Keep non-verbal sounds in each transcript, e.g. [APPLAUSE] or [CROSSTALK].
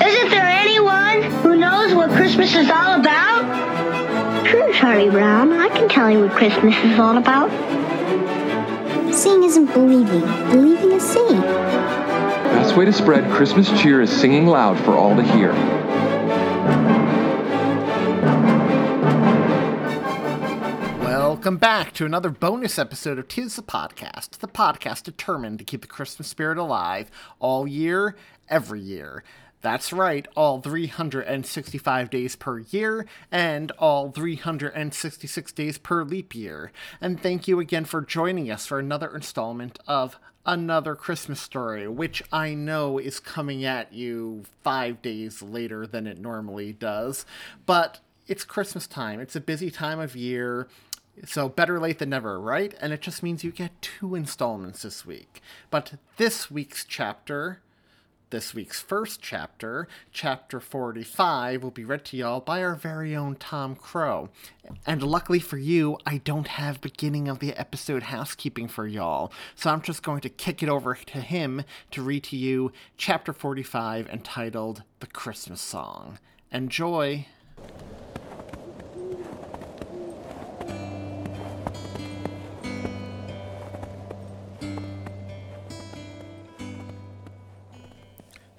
Isn't there anyone who knows what Christmas is all about? Sure, Charlie Brown. I can tell you what Christmas is all about. Seeing isn't believing. Believing is seeing. Best way to spread Christmas cheer is singing loud for all to hear. Welcome back to another bonus episode of Tis the Podcast, the podcast determined to keep the Christmas spirit alive all year, every year. That's right, all 365 days per year and all 366 days per leap year. And thank you again for joining us for another installment of Another Christmas Story, which I know is coming at you five days later than it normally does. But it's Christmas time, it's a busy time of year. So better late than never, right? And it just means you get two installments this week. But this week's chapter, this week's first chapter, chapter 45, will be read to y'all by our very own Thom Crowe. And luckily for you, I don't have beginning of the episode housekeeping for y'all. So I'm just going to kick it over to him to read to you chapter 45 entitled The Christmas Song. Enjoy!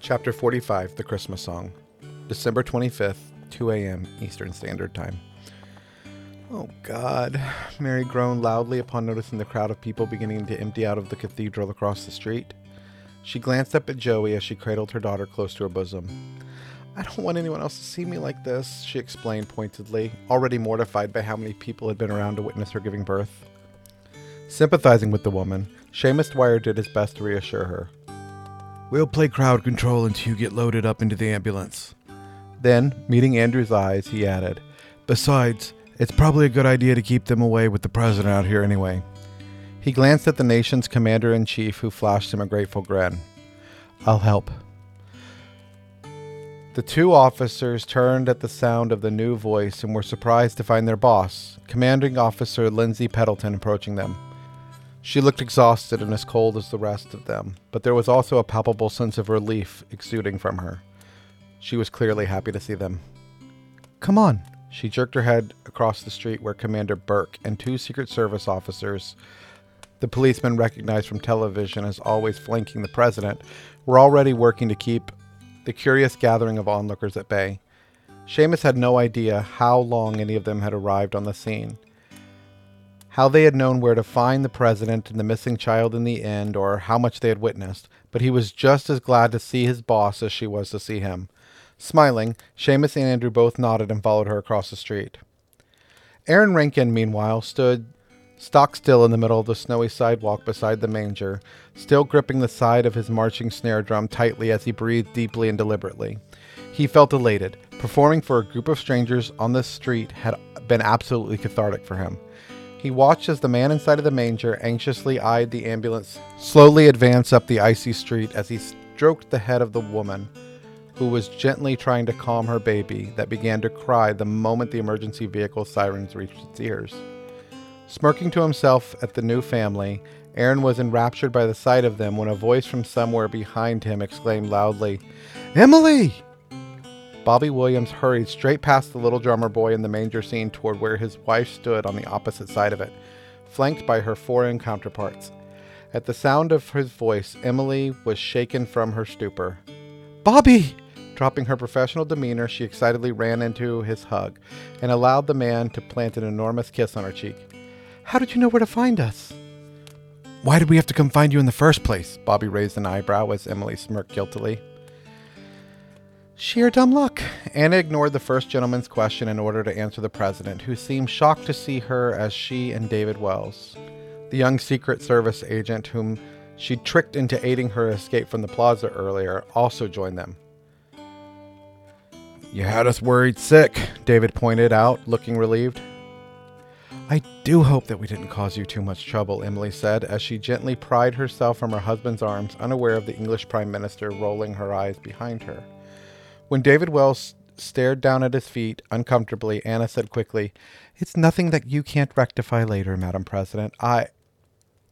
Chapter 45 The Christmas Song, December 25th, 2 a.m. Eastern Standard Time. Oh, God. Mary groaned loudly upon noticing the crowd of people beginning to empty out of the cathedral across the street. She glanced up at Joey as she cradled her daughter close to her bosom. I don't want anyone else to see me like this, she explained pointedly, already mortified by how many people had been around to witness her giving birth. Sympathizing with the woman, Seamus Dwyer did his best to reassure her. We'll play crowd control until you get loaded up into the ambulance. Then, meeting Andrew's eyes, he added, Besides, it's probably a good idea to keep them away with the president out here anyway. He glanced at the nation's commander in chief, who flashed him a grateful grin. I'll help. The two officers turned at the sound of the new voice and were surprised to find their boss, Commanding Officer Lindsay Peddleton, approaching them. She looked exhausted and as cold as the rest of them, but there was also a palpable sense of relief exuding from her. She was clearly happy to see them. Come on. She jerked her head across the street where Commander Burke and two Secret Service officers, the policemen recognized from television as always flanking the president, were already working to keep the curious gathering of onlookers at bay. Seamus had no idea how long any of them had arrived on the scene how they had known where to find the president and the missing child in the end, or how much they had witnessed, but he was just as glad to see his boss as she was to see him. Smiling, Seamus and Andrew both nodded and followed her across the street. Aaron Rankin, meanwhile, stood stock still in the middle of the snowy sidewalk beside the manger, still gripping the side of his marching snare drum tightly as he breathed deeply and deliberately. He felt elated. Performing for a group of strangers on the street had been absolutely cathartic for him. He watched as the man inside of the manger anxiously eyed the ambulance slowly advance up the icy street as he stroked the head of the woman, who was gently trying to calm her baby that began to cry the moment the emergency vehicle sirens reached its ears. Smirking to himself at the new family, Aaron was enraptured by the sight of them when a voice from somewhere behind him exclaimed loudly, Emily! Bobby Williams hurried straight past the little drummer boy in the manger scene toward where his wife stood on the opposite side of it, flanked by her foreign counterparts. At the sound of his voice, Emily was shaken from her stupor. Bobby! Dropping her professional demeanor, she excitedly ran into his hug and allowed the man to plant an enormous kiss on her cheek. How did you know where to find us? Why did we have to come find you in the first place? Bobby raised an eyebrow as Emily smirked guiltily. Sheer dumb luck. Anna ignored the first gentleman's question in order to answer the president, who seemed shocked to see her as she and David Wells, the young Secret Service agent whom she tricked into aiding her escape from the plaza earlier, also joined them. You had us worried sick, David pointed out, looking relieved. I do hope that we didn't cause you too much trouble, Emily said, as she gently pried herself from her husband's arms, unaware of the English Prime Minister rolling her eyes behind her. When David Wells stared down at his feet uncomfortably, Anna said quickly, It's nothing that you can't rectify later, Madam President. I.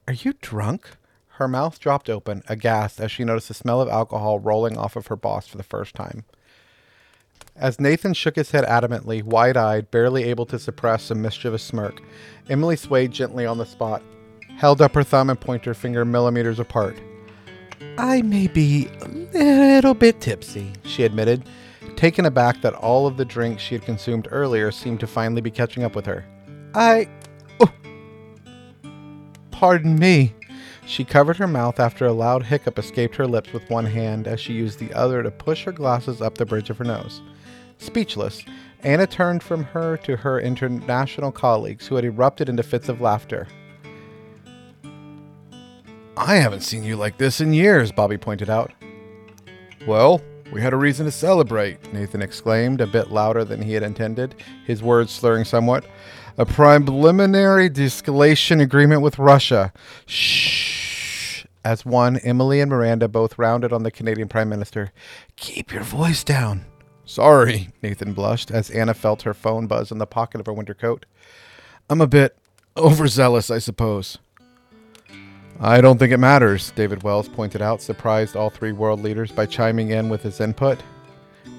Are you drunk? Her mouth dropped open, aghast, as she noticed the smell of alcohol rolling off of her boss for the first time. As Nathan shook his head adamantly, wide eyed, barely able to suppress a mischievous smirk, Emily swayed gently on the spot, held up her thumb and pointer finger millimeters apart. I may be a little bit tipsy, she admitted, taken aback that all of the drinks she had consumed earlier seemed to finally be catching up with her. I. Oh, pardon me. She covered her mouth after a loud hiccup escaped her lips with one hand as she used the other to push her glasses up the bridge of her nose. Speechless, Anna turned from her to her international colleagues who had erupted into fits of laughter. I haven't seen you like this in years, Bobby pointed out. Well, we had a reason to celebrate, Nathan exclaimed, a bit louder than he had intended, his words slurring somewhat. A preliminary de-escalation agreement with Russia. Shh. As one, Emily and Miranda both rounded on the Canadian Prime Minister. Keep your voice down. Sorry, Nathan blushed as Anna felt her phone buzz in the pocket of her winter coat. I'm a bit overzealous, I suppose. I don't think it matters, David Wells pointed out, surprised all three world leaders by chiming in with his input.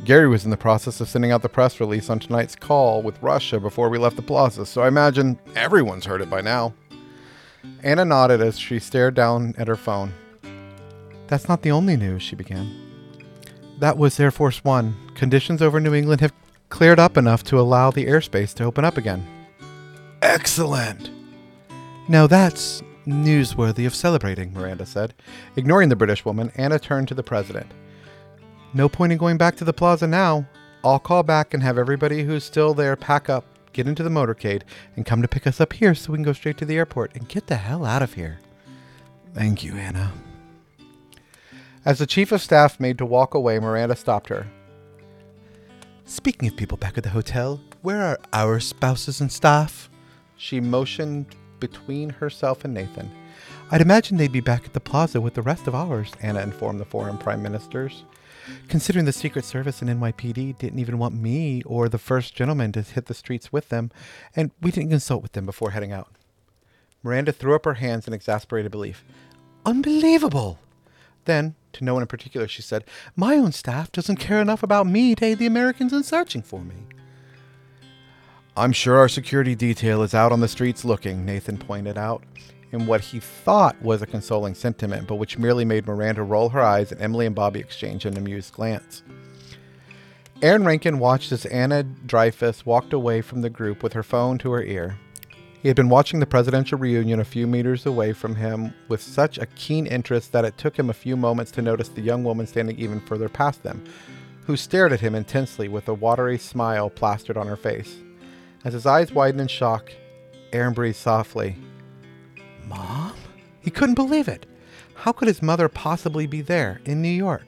Gary was in the process of sending out the press release on tonight's call with Russia before we left the plaza, so I imagine everyone's heard it by now. Anna nodded as she stared down at her phone. That's not the only news, she began. That was Air Force One. Conditions over New England have cleared up enough to allow the airspace to open up again. Excellent! Now that's newsworthy of celebrating, Miranda said. Ignoring the British woman, Anna turned to the president. No point in going back to the plaza now. I'll call back and have everybody who's still there pack up, get into the motorcade, and come to pick us up here so we can go straight to the airport and get the hell out of here. Thank you, Anna. As the chief of staff made to walk away, Miranda stopped her. Speaking of people back at the hotel, where are our spouses and staff? She motioned between herself and Nathan. I'd imagine they'd be back at the plaza with the rest of ours, Anna informed the foreign prime ministers. Considering the Secret Service and NYPD didn't even want me or the first gentleman to hit the streets with them, and we didn't consult with them before heading out. Miranda threw up her hands in exasperated belief. Unbelievable! Then, to no one in particular, she said, My own staff doesn't care enough about me to aid the Americans in searching for me. I'm sure our security detail is out on the streets looking, Nathan pointed out, in what he thought was a consoling sentiment, but which merely made Miranda roll her eyes and Emily and Bobby exchange an amused glance. Aaron Rankin watched as Anna Dreyfus walked away from the group with her phone to her ear. He had been watching the presidential reunion a few meters away from him with such a keen interest that it took him a few moments to notice the young woman standing even further past them, who stared at him intensely with a watery smile plastered on her face. As his eyes widened in shock, Aaron breathed softly. Mom? He couldn't believe it. How could his mother possibly be there in New York?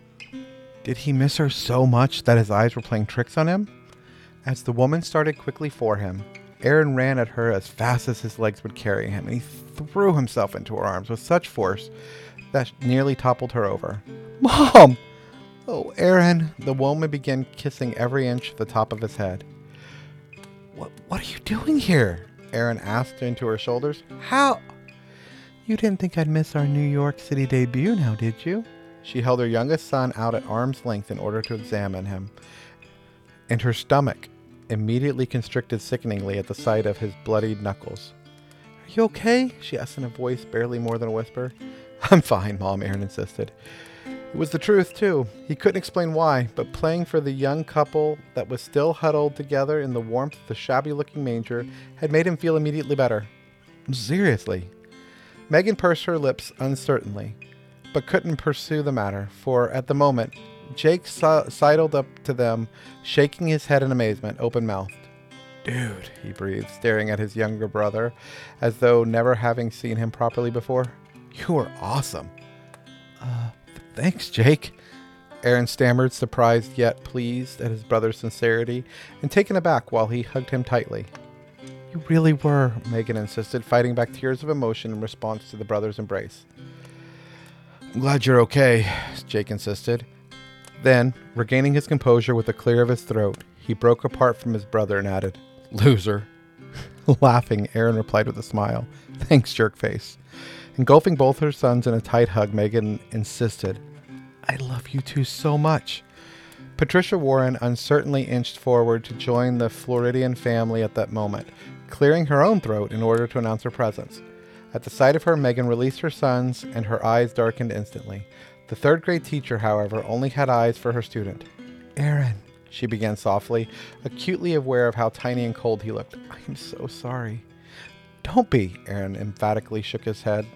Did he miss her so much that his eyes were playing tricks on him? As the woman started quickly for him, Aaron ran at her as fast as his legs would carry him, and he threw himself into her arms with such force that nearly toppled her over. Mom! Oh, Aaron! The woman began kissing every inch of the top of his head. What, what are you doing here? Aaron asked into her shoulders. How? You didn't think I'd miss our New York City debut now, did you? She held her youngest son out at arm's length in order to examine him, and her stomach immediately constricted sickeningly at the sight of his bloodied knuckles. Are you okay? she asked in a voice barely more than a whisper. [LAUGHS] I'm fine, Mom, Aaron insisted. It was the truth, too. He couldn't explain why, but playing for the young couple that was still huddled together in the warmth of the shabby looking manger had made him feel immediately better. Seriously. Megan pursed her lips uncertainly, but couldn't pursue the matter, for at the moment, Jake sidled up to them, shaking his head in amazement, open mouthed. Dude, he breathed, staring at his younger brother, as though never having seen him properly before. You are awesome. Uh, thanks, Jake. Aaron stammered, surprised yet pleased at his brother's sincerity and taken aback while he hugged him tightly. You really were, Megan insisted, fighting back tears of emotion in response to the brother's embrace. I'm glad you're okay, Jake insisted. Then, regaining his composure with a clear of his throat, he broke apart from his brother and added, Loser. [LAUGHS] Laughing, Aaron replied with a smile. Thanks, jerkface. Engulfing both her sons in a tight hug, Megan insisted, I love you two so much. Patricia Warren uncertainly inched forward to join the Floridian family at that moment, clearing her own throat in order to announce her presence. At the sight of her, Megan released her sons, and her eyes darkened instantly. The third grade teacher, however, only had eyes for her student. Aaron, she began softly, acutely aware of how tiny and cold he looked. I am so sorry. Don't be, Aaron emphatically shook his head.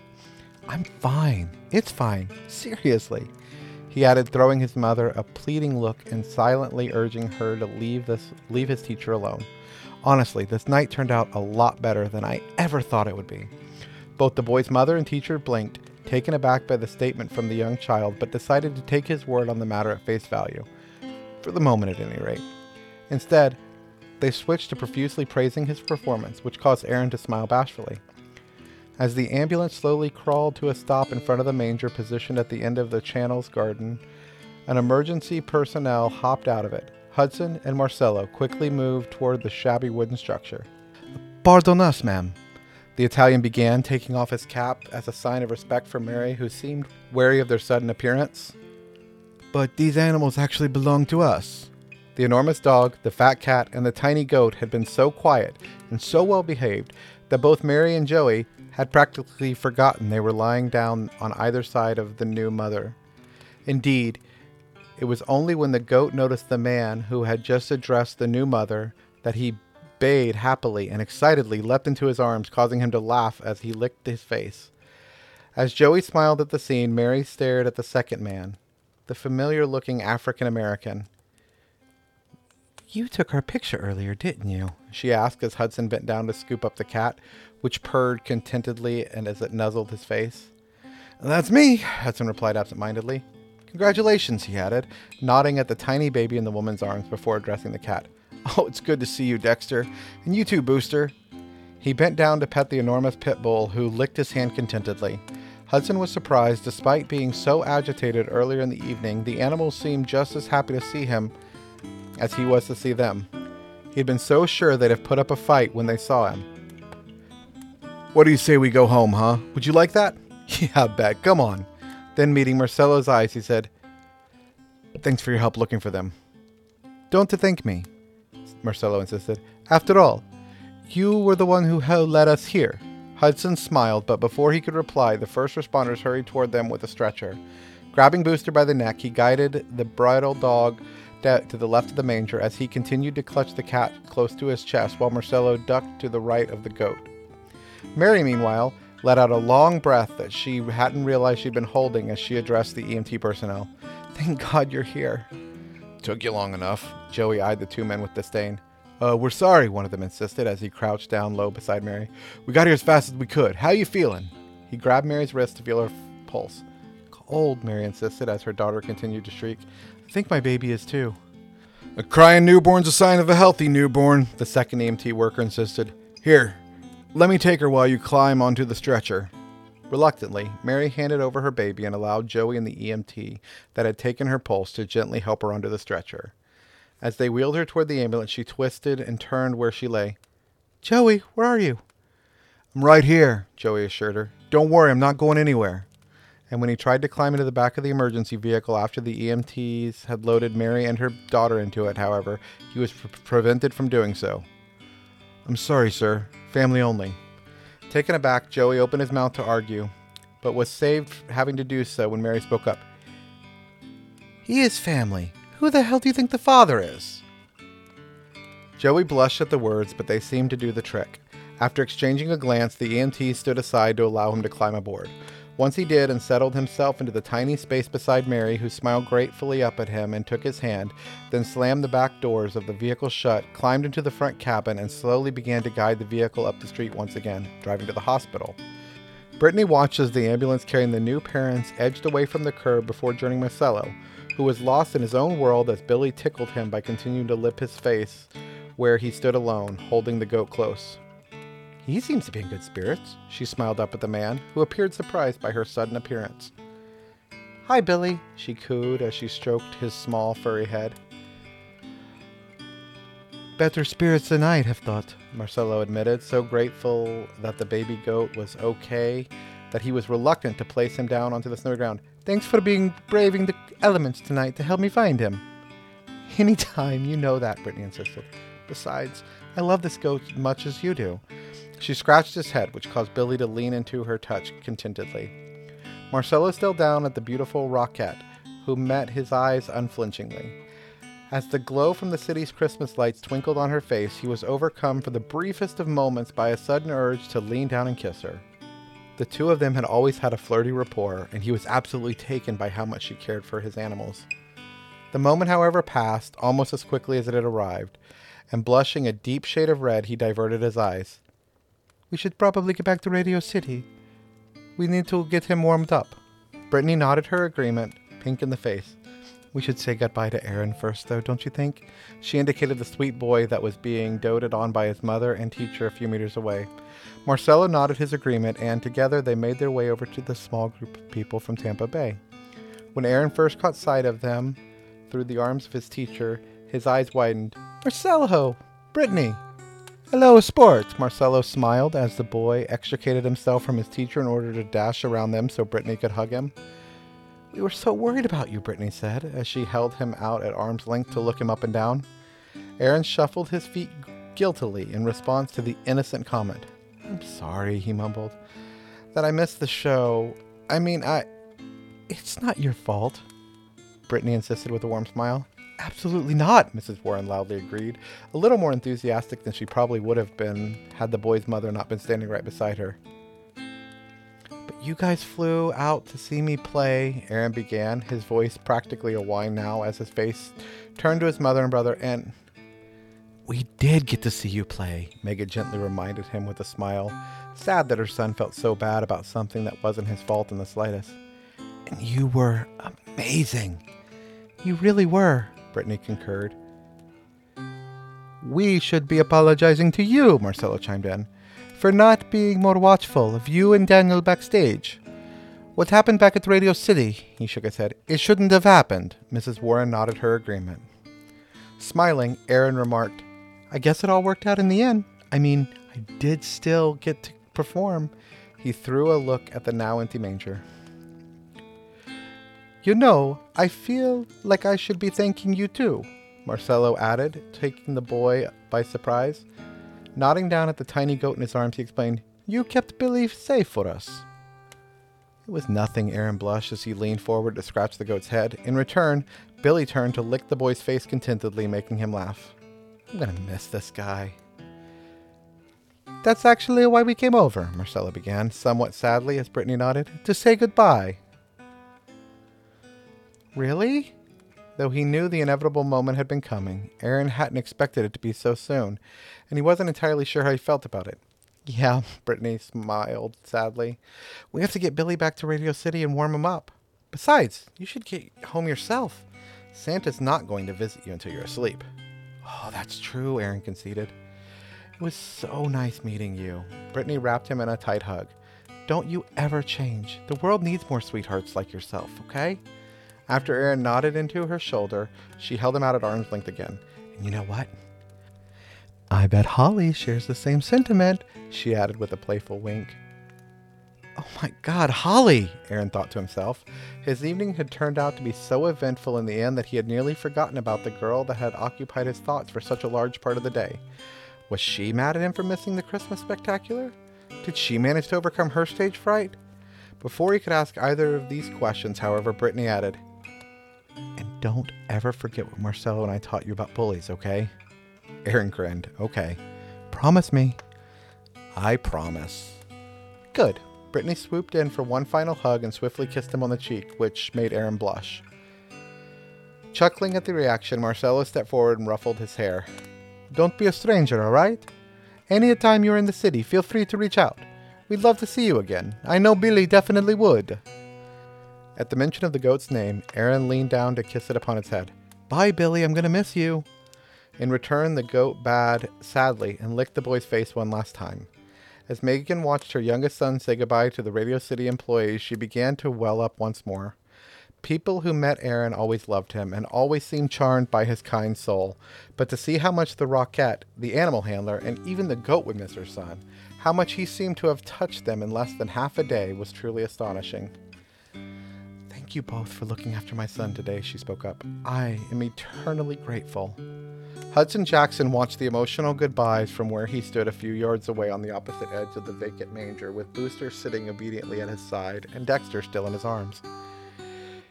I'm fine. It's fine. Seriously. He added, throwing his mother a pleading look and silently urging her to leave this leave his teacher alone. Honestly, this night turned out a lot better than I ever thought it would be. Both the boy's mother and teacher blinked, taken aback by the statement from the young child, but decided to take his word on the matter at face value. For the moment, at any rate. Instead, they switched to profusely praising his performance, which caused Aaron to smile bashfully. As the ambulance slowly crawled to a stop in front of the manger positioned at the end of the channel's garden, an emergency personnel hopped out of it. Hudson and Marcello quickly moved toward the shabby wooden structure. Pardon us, ma'am. The Italian began, taking off his cap as a sign of respect for Mary, who seemed wary of their sudden appearance. But these animals actually belong to us. The enormous dog, the fat cat, and the tiny goat had been so quiet and so well behaved that both Mary and Joey had practically forgotten they were lying down on either side of the new mother. Indeed, it was only when the goat noticed the man who had just addressed the new mother that he bayed happily and excitedly leapt into his arms, causing him to laugh as he licked his face. As Joey smiled at the scene, Mary stared at the second man, the familiar looking African American. You took our picture earlier, didn't you? she asked as Hudson bent down to scoop up the cat, which purred contentedly and as it nuzzled his face. That's me, Hudson replied absent-mindedly. Congratulations, he added, nodding at the tiny baby in the woman's arms before addressing the cat. Oh, it's good to see you, Dexter. And you too, Booster. He bent down to pet the enormous pit bull, who licked his hand contentedly. Hudson was surprised, despite being so agitated earlier in the evening, the animals seemed just as happy to see him as he was to see them. He had been so sure they'd have put up a fight when they saw him. What do you say we go home, huh? Would you like that? [LAUGHS] yeah, bet. Come on. Then, meeting Marcello's eyes, he said, Thanks for your help looking for them. Don't to thank me, Marcello insisted. After all, you were the one who led us here. Hudson smiled, but before he could reply, the first responders hurried toward them with a stretcher. Grabbing Booster by the neck, he guided the bridle dog to the left of the manger as he continued to clutch the cat close to his chest while Marcello ducked to the right of the goat. Mary, meanwhile, let out a long breath that she hadn't realized she'd been holding as she addressed the EMT personnel. Thank God you're here. Took you long enough. Joey eyed the two men with disdain. Uh, we're sorry, one of them insisted as he crouched down low beside Mary. We got here as fast as we could. How you feeling? He grabbed Mary's wrist to feel her pulse. Cold, Mary insisted as her daughter continued to shriek. I think my baby is too. A crying newborn's a sign of a healthy newborn, the second EMT worker insisted. Here, let me take her while you climb onto the stretcher. Reluctantly, Mary handed over her baby and allowed Joey and the EMT that had taken her pulse to gently help her onto the stretcher. As they wheeled her toward the ambulance, she twisted and turned where she lay. Joey, where are you? I'm right here, Joey assured her. Don't worry, I'm not going anywhere. And when he tried to climb into the back of the emergency vehicle after the EMTs had loaded Mary and her daughter into it, however, he was pre- prevented from doing so. I'm sorry, sir. Family only. Taken aback, Joey opened his mouth to argue, but was saved having to do so when Mary spoke up. He is family. Who the hell do you think the father is? Joey blushed at the words, but they seemed to do the trick. After exchanging a glance, the EMT stood aside to allow him to climb aboard. Once he did and settled himself into the tiny space beside Mary, who smiled gratefully up at him and took his hand, then slammed the back doors of the vehicle shut, climbed into the front cabin, and slowly began to guide the vehicle up the street once again, driving to the hospital. Brittany watched as the ambulance carrying the new parents edged away from the curb before joining Marcello, who was lost in his own world as Billy tickled him by continuing to lip his face where he stood alone, holding the goat close. He seems to be in good spirits, she smiled up at the man, who appeared surprised by her sudden appearance. Hi, Billy, she cooed as she stroked his small, furry head. Better spirits than I'd have thought, Marcello admitted, so grateful that the baby goat was okay that he was reluctant to place him down onto the snowy ground. Thanks for being braving the elements tonight to help me find him. Anytime, you know that, Brittany insisted. Besides, I love this goat as much as you do. She scratched his head, which caused Billy to lean into her touch contentedly. Marcello still down at the beautiful Rockette, who met his eyes unflinchingly. As the glow from the city's Christmas lights twinkled on her face, he was overcome for the briefest of moments by a sudden urge to lean down and kiss her. The two of them had always had a flirty rapport, and he was absolutely taken by how much she cared for his animals. The moment, however, passed almost as quickly as it had arrived, and blushing a deep shade of red, he diverted his eyes. We should probably get back to Radio City. We need to get him warmed up. Brittany nodded her agreement, pink in the face. We should say goodbye to Aaron first, though, don't you think? She indicated the sweet boy that was being doted on by his mother and teacher a few meters away. Marcello nodded his agreement, and together they made their way over to the small group of people from Tampa Bay. When Aaron first caught sight of them through the arms of his teacher, his eyes widened. Marcello! Brittany! Hello, sports! Marcello smiled as the boy extricated himself from his teacher in order to dash around them so Brittany could hug him. We were so worried about you, Brittany said, as she held him out at arm's length to look him up and down. Aaron shuffled his feet guiltily in response to the innocent comment. I'm sorry, he mumbled, that I missed the show. I mean, I. It's not your fault, Brittany insisted with a warm smile. Absolutely not, Mrs. Warren loudly agreed, a little more enthusiastic than she probably would have been had the boy's mother not been standing right beside her. But you guys flew out to see me play, Aaron began, his voice practically a whine now as his face turned to his mother and brother, and. We did get to see you play, Megan gently reminded him with a smile, sad that her son felt so bad about something that wasn't his fault in the slightest. And you were amazing. You really were, Brittany concurred. We should be apologizing to you, Marcello chimed in for not being more watchful of you and Daniel backstage. What happened back at Radio City? He shook his head. It shouldn't have happened. Mrs. Warren nodded her agreement. Smiling, Aaron remarked, I guess it all worked out in the end. I mean, I did still get to perform. He threw a look at the now empty manger. You know, I feel like I should be thanking you too, Marcello added, taking the boy by surprise. Nodding down at the tiny goat in his arms, he explained, You kept Billy safe for us. It was nothing, Aaron blushed as he leaned forward to scratch the goat's head. In return, Billy turned to lick the boy's face contentedly, making him laugh. I'm gonna miss this guy. That's actually why we came over, Marcello began, somewhat sadly as Brittany nodded, to say goodbye. Really? Though he knew the inevitable moment had been coming, Aaron hadn't expected it to be so soon, and he wasn't entirely sure how he felt about it. Yeah, [LAUGHS] Brittany smiled sadly. We have to get Billy back to Radio City and warm him up. Besides, you should get home yourself. Santa's not going to visit you until you're asleep. Oh, that's true, Aaron conceded. It was so nice meeting you. Brittany wrapped him in a tight hug. Don't you ever change. The world needs more sweethearts like yourself, okay? After Aaron nodded into her shoulder, she held him out at arm's length again. And you know what? I bet Holly shares the same sentiment, she added with a playful wink. Oh my god, Holly, Aaron thought to himself. His evening had turned out to be so eventful in the end that he had nearly forgotten about the girl that had occupied his thoughts for such a large part of the day. Was she mad at him for missing the Christmas spectacular? Did she manage to overcome her stage fright? Before he could ask either of these questions, however, Brittany added, don't ever forget what Marcello and I taught you about bullies, okay? Aaron grinned. Okay. Promise me. I promise. Good. Brittany swooped in for one final hug and swiftly kissed him on the cheek, which made Aaron blush. Chuckling at the reaction, Marcello stepped forward and ruffled his hair. Don't be a stranger, all right? Any time you're in the city, feel free to reach out. We'd love to see you again. I know Billy definitely would. At the mention of the goat's name, Aaron leaned down to kiss it upon its head. Bye, Billy, I'm gonna miss you. In return, the goat bowed sadly and licked the boy's face one last time. As Megan watched her youngest son say goodbye to the Radio City employees, she began to well up once more. People who met Aaron always loved him and always seemed charmed by his kind soul. But to see how much the Rockette, the animal handler, and even the goat would miss her son, how much he seemed to have touched them in less than half a day, was truly astonishing. You both for looking after my son today, she spoke up. I am eternally grateful. Hudson Jackson watched the emotional goodbyes from where he stood a few yards away on the opposite edge of the vacant manger, with Booster sitting obediently at his side and Dexter still in his arms.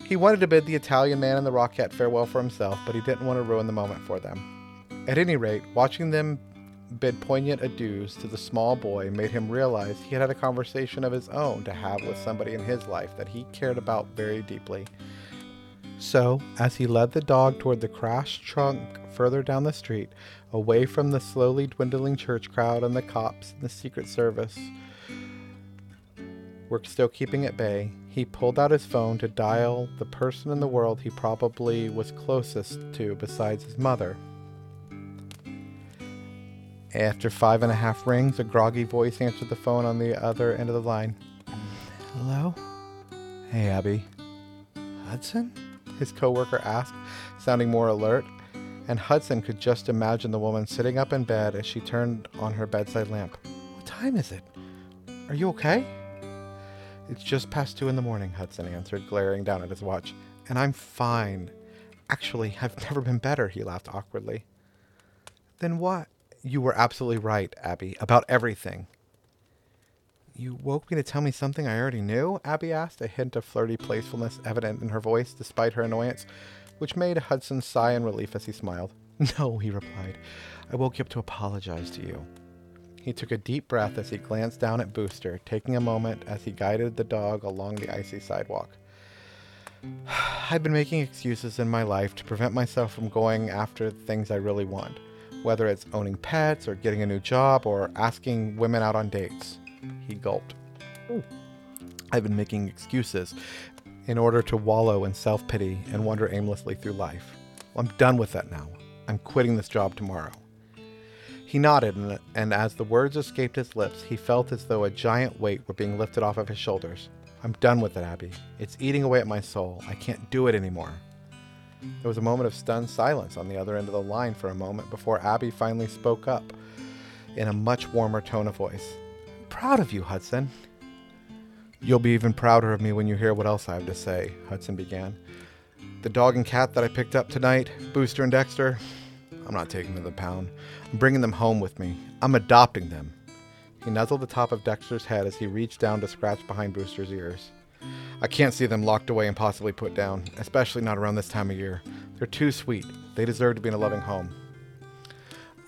He wanted to bid the Italian man and the Rockette farewell for himself, but he didn't want to ruin the moment for them. At any rate, watching them bid poignant adieus to the small boy made him realize he had had a conversation of his own to have with somebody in his life that he cared about very deeply. So, as he led the dog toward the crashed trunk further down the street, away from the slowly dwindling church crowd and the cops and the Secret Service, were still keeping at bay, he pulled out his phone to dial the person in the world he probably was closest to besides his mother. After five and a half rings, a groggy voice answered the phone on the other end of the line. Hello? Hey, Abby. Hudson? His coworker asked, sounding more alert, and Hudson could just imagine the woman sitting up in bed as she turned on her bedside lamp. What time is it? Are you okay? It's just past two in the morning, Hudson answered, glaring down at his watch. And I'm fine. Actually, I've [LAUGHS] never been better, he laughed awkwardly. Then what? You were absolutely right, Abby, about everything. You woke me to tell me something I already knew? Abby asked, a hint of flirty playfulness evident in her voice despite her annoyance, which made Hudson sigh in relief as he smiled. [LAUGHS] No, he replied. I woke you up to apologize to you. He took a deep breath as he glanced down at Booster, taking a moment as he guided the dog along the icy sidewalk. [SIGHS] I've been making excuses in my life to prevent myself from going after things I really want, whether it's owning pets or getting a new job or asking women out on dates. He gulped. I've been making excuses in order to wallow in self pity and wander aimlessly through life. Well, I'm done with that now. I'm quitting this job tomorrow. He nodded, and, and as the words escaped his lips, he felt as though a giant weight were being lifted off of his shoulders. I'm done with it, Abby. It's eating away at my soul. I can't do it anymore. There was a moment of stunned silence on the other end of the line for a moment before Abby finally spoke up in a much warmer tone of voice. Proud of you, Hudson. You'll be even prouder of me when you hear what else I have to say, Hudson began. The dog and cat that I picked up tonight, Booster and Dexter, I'm not taking them to the pound. I'm bringing them home with me. I'm adopting them. He nuzzled the top of Dexter's head as he reached down to scratch behind Booster's ears. I can't see them locked away and possibly put down, especially not around this time of year. They're too sweet. They deserve to be in a loving home.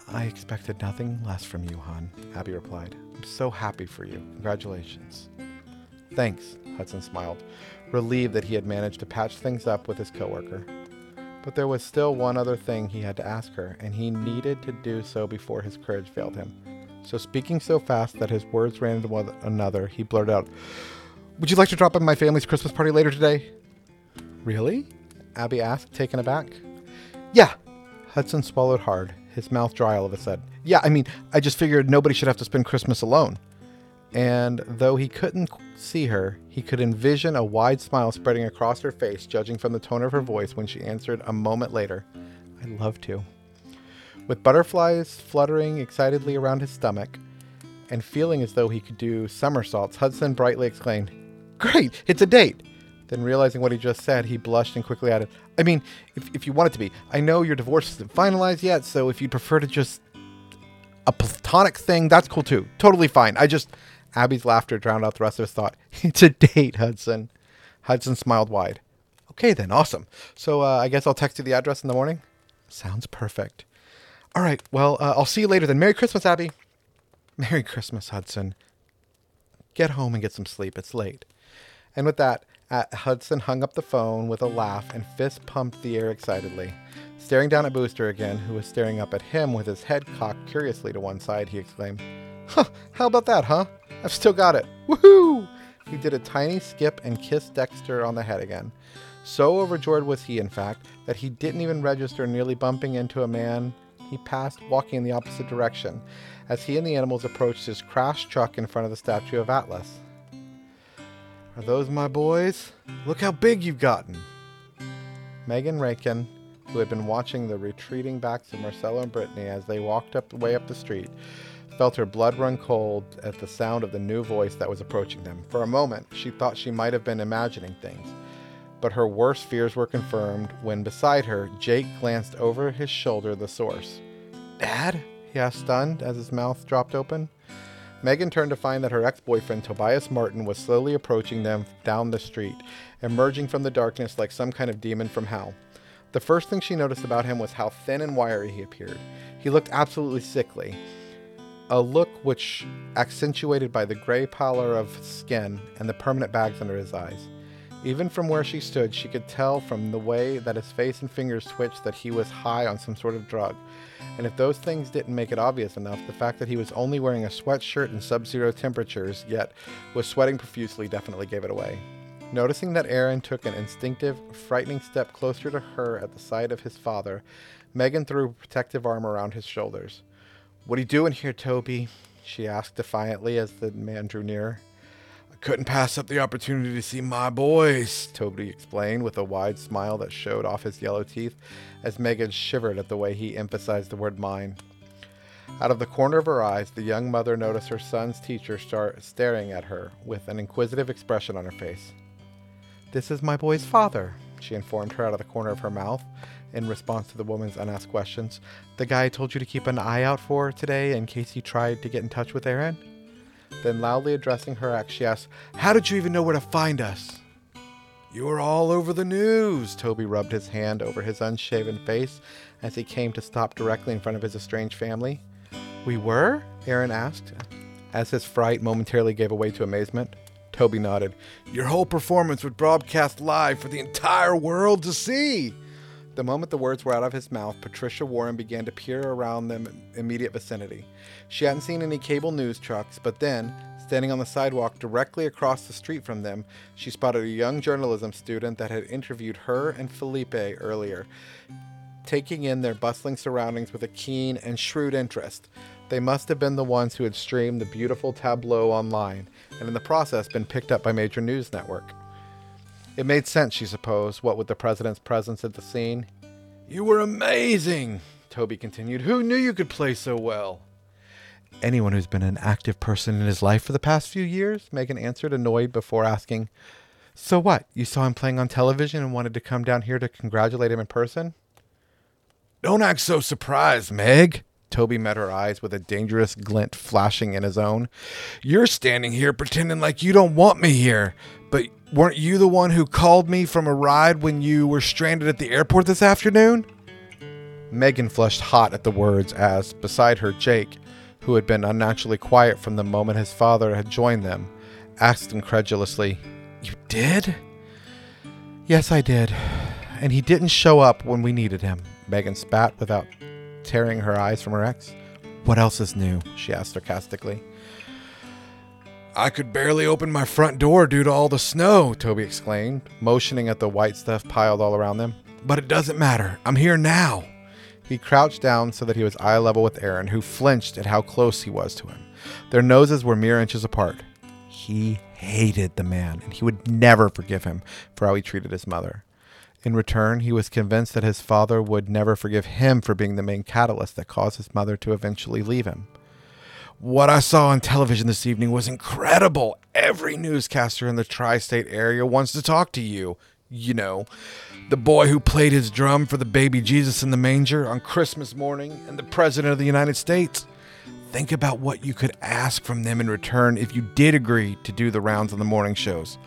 I expected nothing less from you, hon, Abby replied. I'm so happy for you. Congratulations. Thanks, Hudson smiled, relieved that he had managed to patch things up with his coworker. But there was still one other thing he had to ask her, and he needed to do so before his courage failed him. So, speaking so fast that his words ran into one another, he blurted out, Would you like to drop in my family's Christmas party later today? Really? Abby asked, taken aback. Yeah. Hudson swallowed hard, his mouth dry all of a sudden. Yeah, I mean, I just figured nobody should have to spend Christmas alone. And though he couldn't see her, he could envision a wide smile spreading across her face, judging from the tone of her voice when she answered a moment later, I'd love to. With butterflies fluttering excitedly around his stomach, and feeling as though he could do somersaults, Hudson brightly exclaimed, Great, it's a date! Then, realizing what he just said, he blushed and quickly added, I mean, if, if you want it to be, I know your divorce isn't finalized yet, so if you'd prefer to just a platonic thing, that's cool too. Totally fine. I just. Abby's laughter drowned out the rest of his thought. [LAUGHS] It's a date, Hudson. Hudson smiled wide. Okay, then. Awesome. So uh, I guess I'll text you the address in the morning? Sounds perfect. All right. Well, uh, I'll see you later then. Merry Christmas, Abby. Merry Christmas, Hudson. Get home and get some sleep. It's late. And with that, uh, Hudson hung up the phone with a laugh and fist pumped the air excitedly. Staring down at Booster again, who was staring up at him with his head cocked curiously to one side, he exclaimed, Huh, how about that, huh? I've still got it. Woohoo! he did a tiny skip and kissed Dexter on the head again. So overjoyed was he, in fact, that he didn't even register nearly bumping into a man he passed walking in the opposite direction as he and the animals approached his crashed truck in front of the statue of Atlas. Are those my boys? Look how big you've gotten. Megan Rankin, who had been watching the retreating backs of Marcello and Brittany as they walked up the way up the street, felt her blood run cold at the sound of the new voice that was approaching them. For a moment, she thought she might have been imagining things. But her worst fears were confirmed when beside her, Jake glanced over his shoulder the source. Dad? he asked, stunned, as his mouth dropped open. Megan turned to find that her ex boyfriend, Tobias Martin, was slowly approaching them down the street, emerging from the darkness like some kind of demon from hell. The first thing she noticed about him was how thin and wiry he appeared. He looked absolutely sickly, a look which accentuated by the gray pallor of skin and the permanent bags under his eyes. Even from where she stood, she could tell from the way that his face and fingers twitched that he was high on some sort of drug. And if those things didn't make it obvious enough, the fact that he was only wearing a sweatshirt in sub zero temperatures, yet was sweating profusely, definitely gave it away. Noticing that Aaron took an instinctive, frightening step closer to her at the sight of his father, Megan threw a protective arm around his shoulders. What are you doing here, Toby? she asked defiantly as the man drew nearer. Couldn't pass up the opportunity to see my boys, Toby explained with a wide smile that showed off his yellow teeth as Megan shivered at the way he emphasized the word mine. Out of the corner of her eyes, the young mother noticed her son's teacher start staring at her with an inquisitive expression on her face. This is my boy's father, she informed her out of the corner of her mouth in response to the woman's unasked questions. The guy I told you to keep an eye out for today in case he tried to get in touch with Aaron? Then, loudly addressing her ex, she asked, How did you even know where to find us? You were all over the news. Toby rubbed his hand over his unshaven face as he came to stop directly in front of his estranged family. We were? Aaron asked, as his fright momentarily gave way to amazement. Toby nodded. Your whole performance was broadcast live for the entire world to see. The moment the words were out of his mouth, Patricia Warren began to peer around the immediate vicinity. She hadn't seen any cable news trucks, but then, standing on the sidewalk directly across the street from them, she spotted a young journalism student that had interviewed her and Felipe earlier, taking in their bustling surroundings with a keen and shrewd interest. They must have been the ones who had streamed the beautiful tableau online, and in the process been picked up by major news network. It made sense, she supposed, what with the president's presence at the scene. You were amazing, Toby continued. Who knew you could play so well? Anyone who's been an active person in his life for the past few years, Megan answered, annoyed before asking, So what? You saw him playing on television and wanted to come down here to congratulate him in person? Don't act so surprised, Meg. Toby met her eyes with a dangerous glint flashing in his own. You're standing here pretending like you don't want me here, but weren't you the one who called me from a ride when you were stranded at the airport this afternoon? Megan flushed hot at the words as, beside her, Jake, who had been unnaturally quiet from the moment his father had joined them, asked incredulously, You did? Yes, I did. And he didn't show up when we needed him, Megan spat without tearing her eyes from her ex. What else is new? she asked sarcastically. I could barely open my front door due to all the snow, Toby exclaimed, motioning at the white stuff piled all around them. But it doesn't matter. I'm here now. He crouched down so that he was eye level with Aaron, who flinched at how close he was to him. Their noses were mere inches apart. He hated the man, and he would never forgive him for how he treated his mother. In return, he was convinced that his father would never forgive him for being the main catalyst that caused his mother to eventually leave him. What I saw on television this evening was incredible. Every newscaster in the tri state area wants to talk to you. You know, the boy who played his drum for the baby Jesus in the manger on Christmas morning and the President of the United States. Think about what you could ask from them in return if you did agree to do the rounds on the morning shows.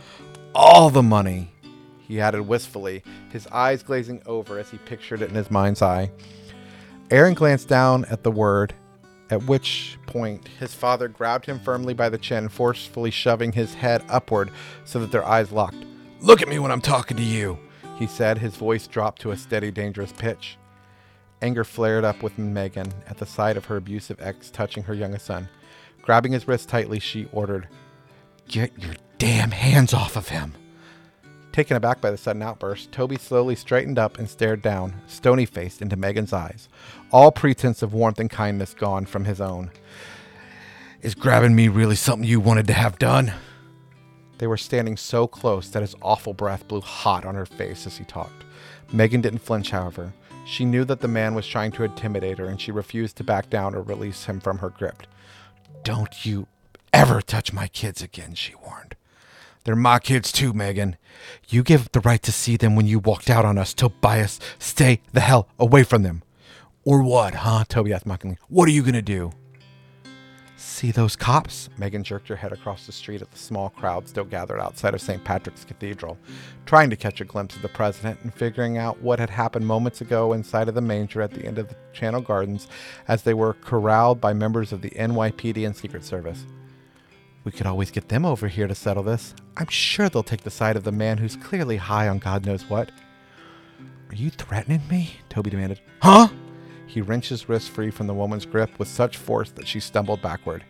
All the money he added wistfully, his eyes glazing over as he pictured it in his mind's eye. Aaron glanced down at the word, at which point his father grabbed him firmly by the chin, forcefully shoving his head upward so that their eyes locked. Look at me when I'm talking to you, he said, his voice dropped to a steady, dangerous pitch. Anger flared up within Megan at the sight of her abusive ex touching her youngest son. Grabbing his wrist tightly, she ordered, Get your damn hands off of him. Taken aback by the sudden outburst, Toby slowly straightened up and stared down, stony faced, into Megan's eyes, all pretense of warmth and kindness gone from his own. Is grabbing me really something you wanted to have done? They were standing so close that his awful breath blew hot on her face as he talked. Megan didn't flinch, however. She knew that the man was trying to intimidate her, and she refused to back down or release him from her grip. Don't you ever touch my kids again, she warned. They're my kids too, Megan. You gave up the right to see them when you walked out on us. Tobias, stay the hell away from them. Or what, huh? Toby asked mockingly. What are you gonna do? See those cops? Megan jerked her head across the street at the small crowd still gathered outside of St. Patrick's Cathedral, trying to catch a glimpse of the president and figuring out what had happened moments ago inside of the manger at the end of the Channel Gardens as they were corralled by members of the NYPD and Secret Service. We could always get them over here to settle this. I'm sure they'll take the side of the man who's clearly high on God knows what. Are you threatening me? Toby demanded. Huh? He wrenched his wrist free from the woman's grip with such force that she stumbled backward.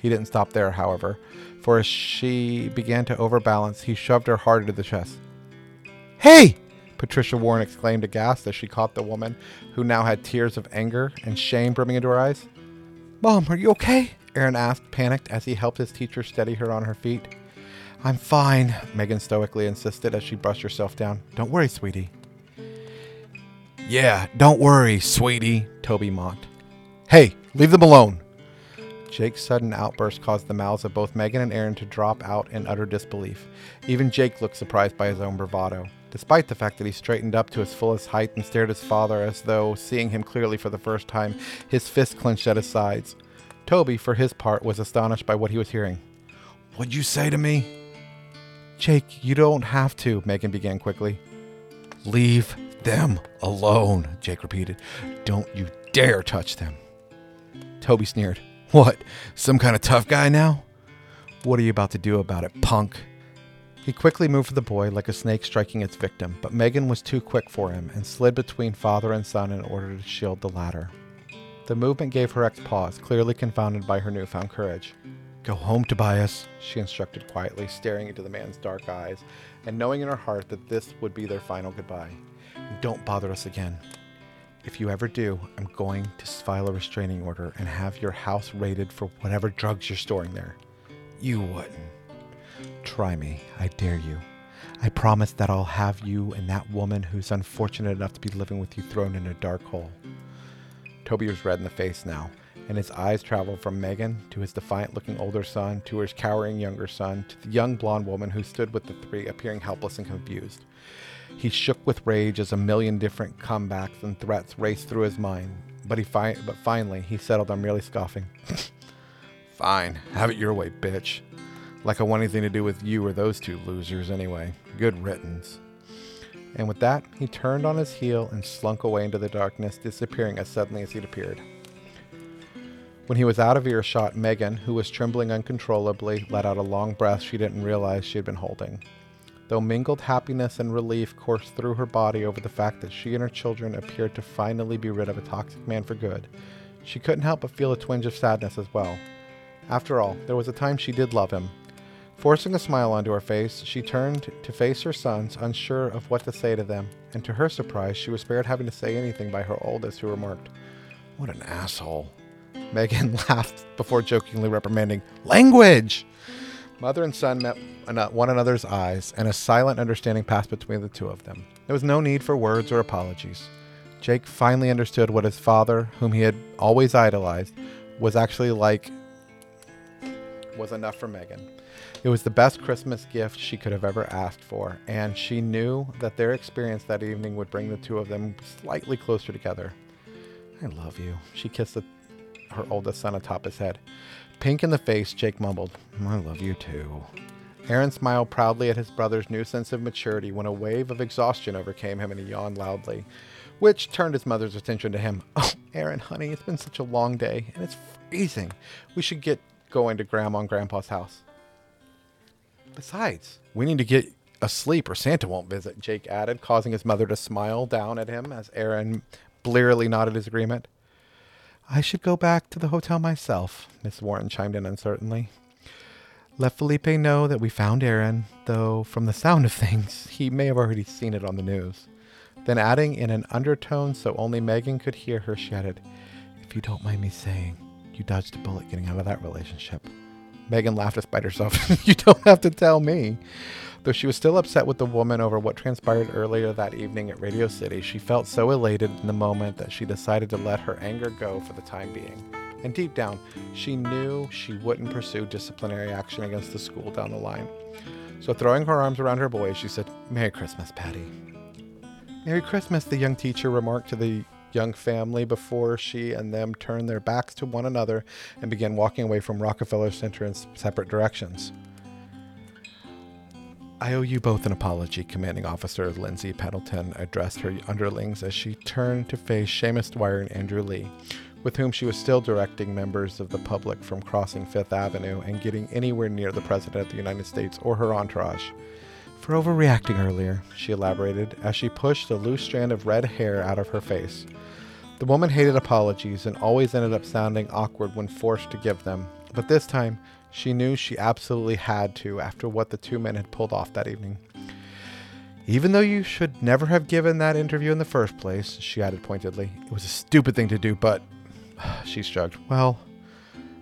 He didn't stop there, however, for as she began to overbalance, he shoved her hard into the chest. Hey! Patricia Warren exclaimed aghast as she caught the woman, who now had tears of anger and shame brimming into her eyes. Mom, are you okay? Aaron asked, panicked, as he helped his teacher steady her on her feet. I'm fine, Megan stoically insisted as she brushed herself down. Don't worry, sweetie. Yeah, don't worry, sweetie, Toby mocked. Hey, leave them alone. Jake's sudden outburst caused the mouths of both Megan and Aaron to drop out in utter disbelief. Even Jake looked surprised by his own bravado, despite the fact that he straightened up to his fullest height and stared at his father as though, seeing him clearly for the first time, his fist clenched at his sides. Toby, for his part, was astonished by what he was hearing. What'd you say to me? Jake, you don't have to, Megan began quickly. Leave them alone, Jake repeated. Don't you dare touch them. Toby sneered. What, some kind of tough guy now? What are you about to do about it, punk? He quickly moved for the boy like a snake striking its victim, but Megan was too quick for him and slid between father and son in order to shield the latter. The movement gave her ex pause, clearly confounded by her newfound courage. Go home, Tobias, she instructed quietly, staring into the man's dark eyes, and knowing in her heart that this would be their final goodbye. Don't bother us again. If you ever do, I'm going to file a restraining order and have your house raided for whatever drugs you're storing there. You wouldn't. Try me, I dare you. I promise that I'll have you and that woman who's unfortunate enough to be living with you thrown in a dark hole. Toby was red in the face now, and his eyes traveled from Megan to his defiant looking older son to his cowering younger son to the young blonde woman who stood with the three, appearing helpless and confused. He shook with rage as a million different comebacks and threats raced through his mind, but he fi- but finally he settled on merely scoffing. [LAUGHS] Fine, have it your way, bitch. Like I want anything to do with you or those two losers anyway. Good riddance. And with that, he turned on his heel and slunk away into the darkness, disappearing as suddenly as he'd appeared. When he was out of earshot, Megan, who was trembling uncontrollably, let out a long breath she didn't realize she had been holding. Though mingled happiness and relief coursed through her body over the fact that she and her children appeared to finally be rid of a toxic man for good, she couldn't help but feel a twinge of sadness as well. After all, there was a time she did love him. Forcing a smile onto her face, she turned to face her sons, unsure of what to say to them, and to her surprise, she was spared having to say anything by her oldest, who remarked, What an asshole. Megan [LAUGHS] laughed before jokingly reprimanding, Language! Mother and son met one another's eyes, and a silent understanding passed between the two of them. There was no need for words or apologies. Jake finally understood what his father, whom he had always idolized, was actually like, was enough for Megan. It was the best Christmas gift she could have ever asked for, and she knew that their experience that evening would bring the two of them slightly closer together. I love you. She kissed the, her oldest son atop his head. Pink in the face, Jake mumbled, I love you too. Aaron smiled proudly at his brother's new sense of maturity when a wave of exhaustion overcame him and he yawned loudly, which turned his mother's attention to him. [LAUGHS] Oh, Aaron, honey, it's been such a long day, and it's freezing. We should get going to Grandma and Grandpa's house. Besides, we need to get asleep or Santa won't visit, Jake added, causing his mother to smile down at him as Aaron blearily nodded his agreement. I should go back to the hotel myself, Miss Warren chimed in uncertainly. Let Felipe know that we found Aaron, though from the sound of things, [LAUGHS] he may have already seen it on the news. Then, adding in an undertone so only Megan could hear her, she added, If you don't mind me saying, you dodged a bullet getting out of that relationship. Megan laughed despite herself. [LAUGHS] you don't have to tell me. Though she was still upset with the woman over what transpired earlier that evening at Radio City, she felt so elated in the moment that she decided to let her anger go for the time being. And deep down, she knew she wouldn't pursue disciplinary action against the school down the line. So, throwing her arms around her boy, she said, Merry Christmas, Patty. Merry Christmas, the young teacher remarked to the young family before she and them turned their backs to one another and began walking away from Rockefeller Center in separate directions. I owe you both an apology, Commanding Officer Lindsay Pendleton addressed her underlings as she turned to face Seamus Dwyer and Andrew Lee, with whom she was still directing members of the public from crossing Fifth Avenue and getting anywhere near the President of the United States or her entourage. For overreacting earlier, she elaborated as she pushed a loose strand of red hair out of her face. The woman hated apologies and always ended up sounding awkward when forced to give them, but this time she knew she absolutely had to after what the two men had pulled off that evening. Even though you should never have given that interview in the first place, she added pointedly, it was a stupid thing to do, but. [SIGHS] She shrugged. Well,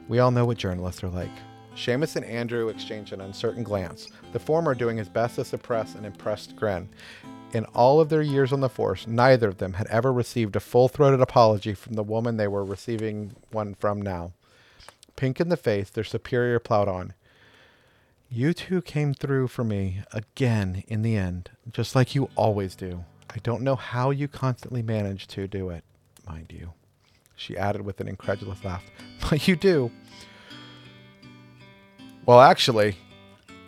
we all know what journalists are like. Seamus and Andrew exchanged an uncertain glance, the former doing his best to suppress an impressed grin, in all of their years on the force, neither of them had ever received a full throated apology from the woman they were receiving one from now. Pink in the face, their superior plowed on. You two came through for me again in the end, just like you always do. I don't know how you constantly manage to do it, mind you. She added with an incredulous laugh. [LAUGHS] But you do. Well, actually,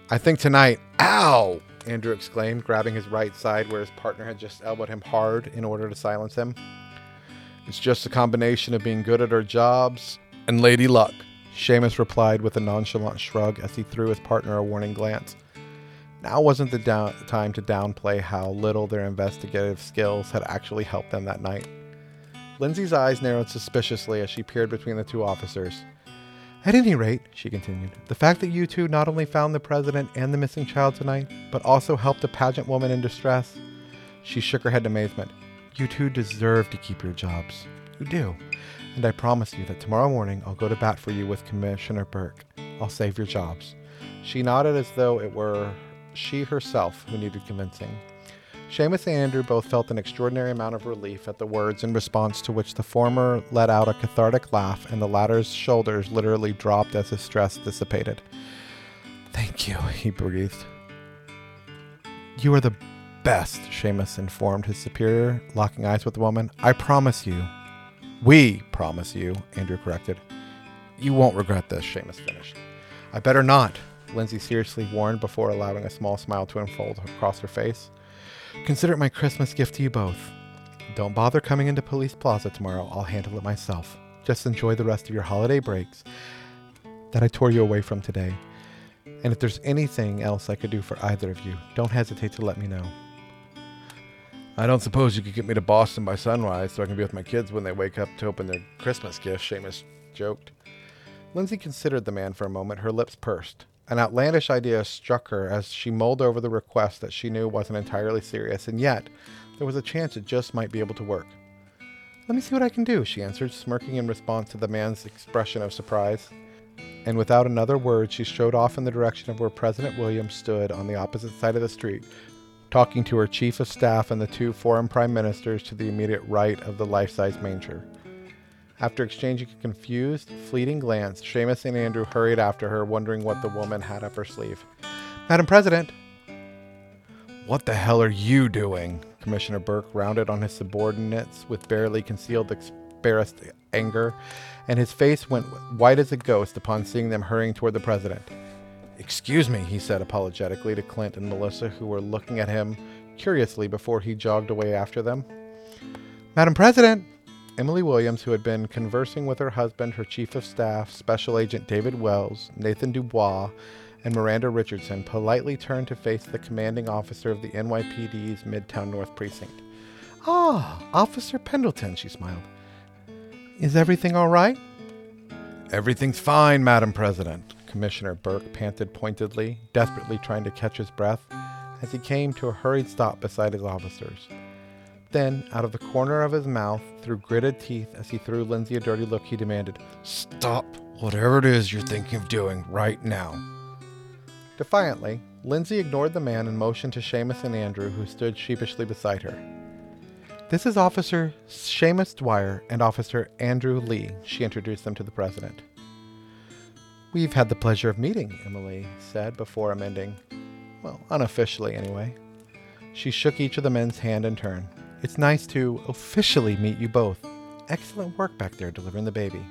I think tonight. Ow! Andrew exclaimed, grabbing his right side where his partner had just elbowed him hard in order to silence him. It's just a combination of being good at our jobs and lady luck, Seamus replied with a nonchalant shrug as he threw his partner a warning glance. Now wasn't the down- time to downplay how little their investigative skills had actually helped them that night. Lindsay's eyes narrowed suspiciously as she peered between the two officers. At any rate, she continued, the fact that you two not only found the president and the missing child tonight, but also helped a pageant woman in distress. She shook her head in amazement. You two deserve to keep your jobs. You do. And I promise you that tomorrow morning I'll go to bat for you with Commissioner Burke. I'll save your jobs. She nodded as though it were she herself who needed convincing. Seamus and Andrew both felt an extraordinary amount of relief at the words, in response to which the former let out a cathartic laugh, and the latter's shoulders literally dropped as his stress dissipated. Thank you, he breathed. You are the best, Seamus informed his superior, locking eyes with the woman. I promise you. We promise you, Andrew corrected. You won't regret this, Seamus finished. I better not, Lindsay seriously warned before allowing a small smile to unfold across her face. Consider it my Christmas gift to you both. Don't bother coming into Police Plaza tomorrow. I'll handle it myself. Just enjoy the rest of your holiday breaks that I tore you away from today. And if there's anything else I could do for either of you, don't hesitate to let me know. I don't suppose you could get me to Boston by sunrise so I can be with my kids when they wake up to open their Christmas gifts, Seamus joked. Lindsay considered the man for a moment, her lips pursed. An outlandish idea struck her as she mulled over the request that she knew wasn't entirely serious, and yet there was a chance it just might be able to work. Let me see what I can do, she answered, smirking in response to the man's expression of surprise. And without another word, she strode off in the direction of where President Williams stood on the opposite side of the street, talking to her chief of staff and the two foreign prime ministers to the immediate right of the life size manger. After exchanging a confused, fleeting glance, Seamus and Andrew hurried after her, wondering what the woman had up her sleeve. Madam President! What the hell are you doing? Commissioner Burke rounded on his subordinates with barely concealed embarrassed anger, and his face went white as a ghost upon seeing them hurrying toward the president. Excuse me, he said apologetically to Clint and Melissa, who were looking at him curiously before he jogged away after them. Madam President! Emily Williams, who had been conversing with her husband, her chief of staff, Special Agent David Wells, Nathan Dubois, and Miranda Richardson, politely turned to face the commanding officer of the NYPD's Midtown North Precinct. Ah, Officer Pendleton, she smiled. Is everything all right? Everything's fine, Madam President, Commissioner Burke panted pointedly, desperately trying to catch his breath as he came to a hurried stop beside his officers. Then, out of the corner of his mouth, through gritted teeth, as he threw Lindsay a dirty look, he demanded, Stop whatever it is you're thinking of doing right now. Defiantly, Lindsay ignored the man and motioned to Seamus and Andrew, who stood sheepishly beside her. This is Officer Seamus Dwyer and Officer Andrew Lee, she introduced them to the president. We've had the pleasure of meeting, Emily said before amending. Well, unofficially, anyway. She shook each of the men's hand in turn. It's nice to officially meet you both. Excellent work back there delivering the baby.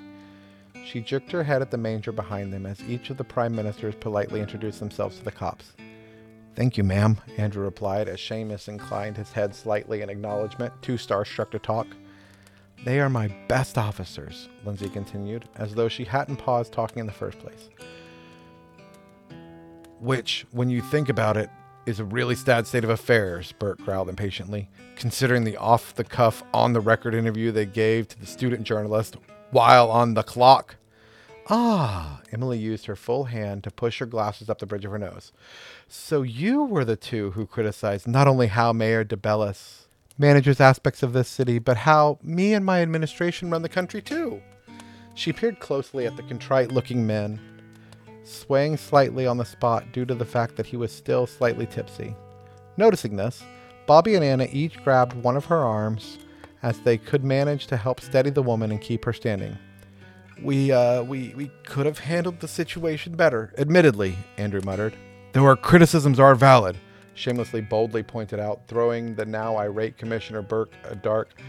She jerked her head at the manger behind them as each of the prime ministers politely introduced themselves to the cops. Thank you, ma'am, Andrew replied as Seamus inclined his head slightly in acknowledgement, too starstruck to talk. They are my best officers, Lindsay continued, as though she hadn't paused talking in the first place. Which, when you think about it, is a really sad state of affairs, Burke growled impatiently, considering the off the cuff, on the record interview they gave to the student journalist while on the clock. Ah, Emily used her full hand to push her glasses up the bridge of her nose. So you were the two who criticized not only how Mayor DeBellis manages aspects of this city, but how me and my administration run the country too. She peered closely at the contrite looking man, swaying slightly on the spot due to the fact that he was still slightly tipsy. Noticing this, Bobby and Anna each grabbed one of her arms as they could manage to help steady the woman and keep her standing. We, uh, we, we could have handled the situation better, admittedly, Andrew muttered. Though our criticisms are valid, Seamus boldly pointed out, throwing the now irate Commissioner Burke a dark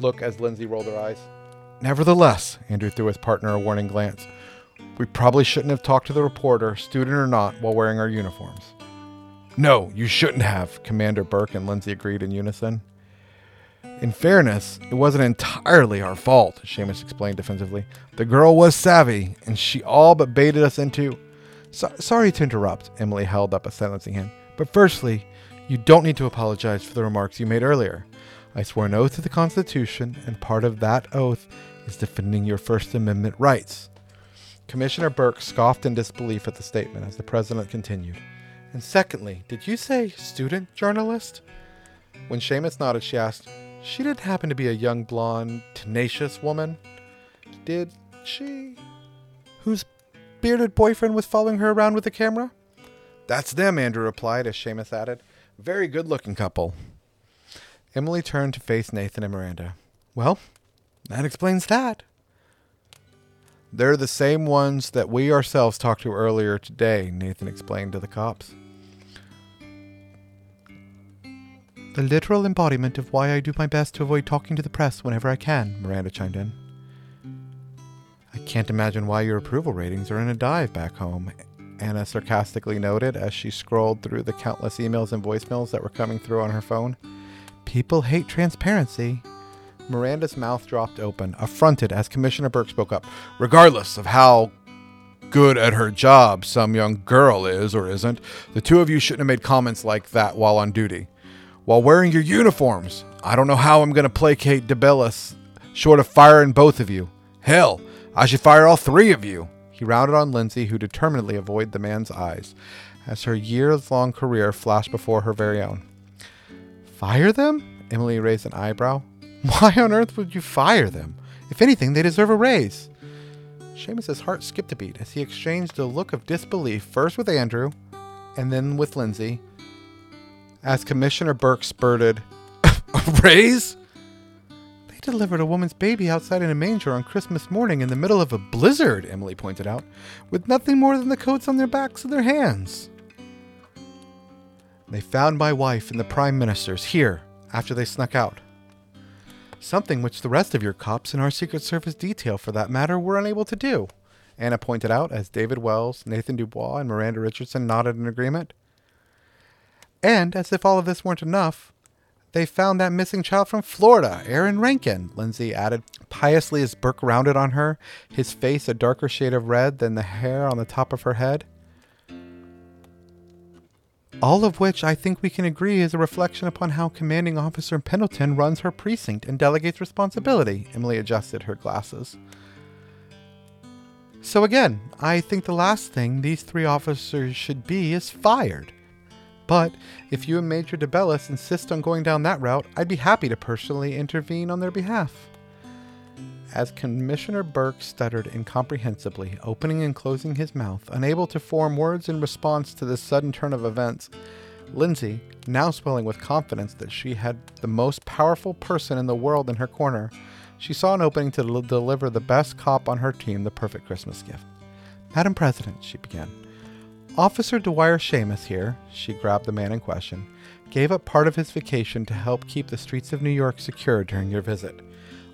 look as Lindsay rolled her eyes. Nevertheless, Andrew threw his partner a warning glance. We probably shouldn't have talked to the reporter, student or not, while wearing our uniforms. No, you shouldn't have, Commander Burke and Lindsay agreed in unison. In fairness, it wasn't entirely our fault, Seamus explained defensively. The girl was savvy, and she all but baited us into. So- sorry to interrupt, Emily held up a silencing hand. But firstly, you don't need to apologize for the remarks you made earlier. I swore an oath to the Constitution, and part of that oath is defending your First Amendment rights. Commissioner Burke scoffed in disbelief at the statement as the president continued. And secondly, did you say student journalist? When Seamus nodded, she asked, She didn't happen to be a young, blonde, tenacious woman? Did she? Whose bearded boyfriend was following her around with a camera? That's them, Andrew replied as Seamus added. Very good looking couple. Emily turned to face Nathan and Miranda. Well, that explains that. They're the same ones that we ourselves talked to earlier today, Nathan explained to the cops. The literal embodiment of why I do my best to avoid talking to the press whenever I can, Miranda chimed in. I can't imagine why your approval ratings are in a dive back home, Anna sarcastically noted as she scrolled through the countless emails and voicemails that were coming through on her phone. People hate transparency. Miranda's mouth dropped open, affronted as Commissioner Burke spoke up. Regardless of how good at her job some young girl is or isn't, the two of you shouldn't have made comments like that while on duty. While wearing your uniforms, I don't know how I'm going to placate DeBellis short of firing both of you. Hell, I should fire all three of you. He rounded on Lindsay, who determinedly avoided the man's eyes, as her years long career flashed before her very own. Fire them? Emily raised an eyebrow. [LAUGHS] Why on earth would you fire them? If anything, they deserve a raise. Seamus's heart skipped a beat as he exchanged a look of disbelief first with Andrew and then with Lindsay. As Commissioner Burke spurted, [LAUGHS] A raise? Delivered a woman's baby outside in a manger on Christmas morning in the middle of a blizzard, Emily pointed out, with nothing more than the coats on their backs and their hands. They found my wife and the Prime Minister's here after they snuck out. Something which the rest of your cops and our Secret Service detail, for that matter, were unable to do, Anna pointed out as David Wells, Nathan Dubois, and Miranda Richardson nodded in agreement. And, as if all of this weren't enough, they found that missing child from Florida, Aaron Rankin, Lindsay added piously as Burke rounded on her, his face a darker shade of red than the hair on the top of her head. All of which I think we can agree is a reflection upon how Commanding Officer Pendleton runs her precinct and delegates responsibility. Emily adjusted her glasses. So again, I think the last thing these three officers should be is fired. But if you and Major DeBellis insist on going down that route, I'd be happy to personally intervene on their behalf. As Commissioner Burke stuttered incomprehensibly, opening and closing his mouth, unable to form words in response to this sudden turn of events, Lindsay, now swelling with confidence that she had the most powerful person in the world in her corner, she saw an opening to del- deliver the best cop on her team the perfect Christmas gift. Madam President, she began, Officer Dwyer Seamus here, she grabbed the man in question, gave up part of his vacation to help keep the streets of New York secure during your visit.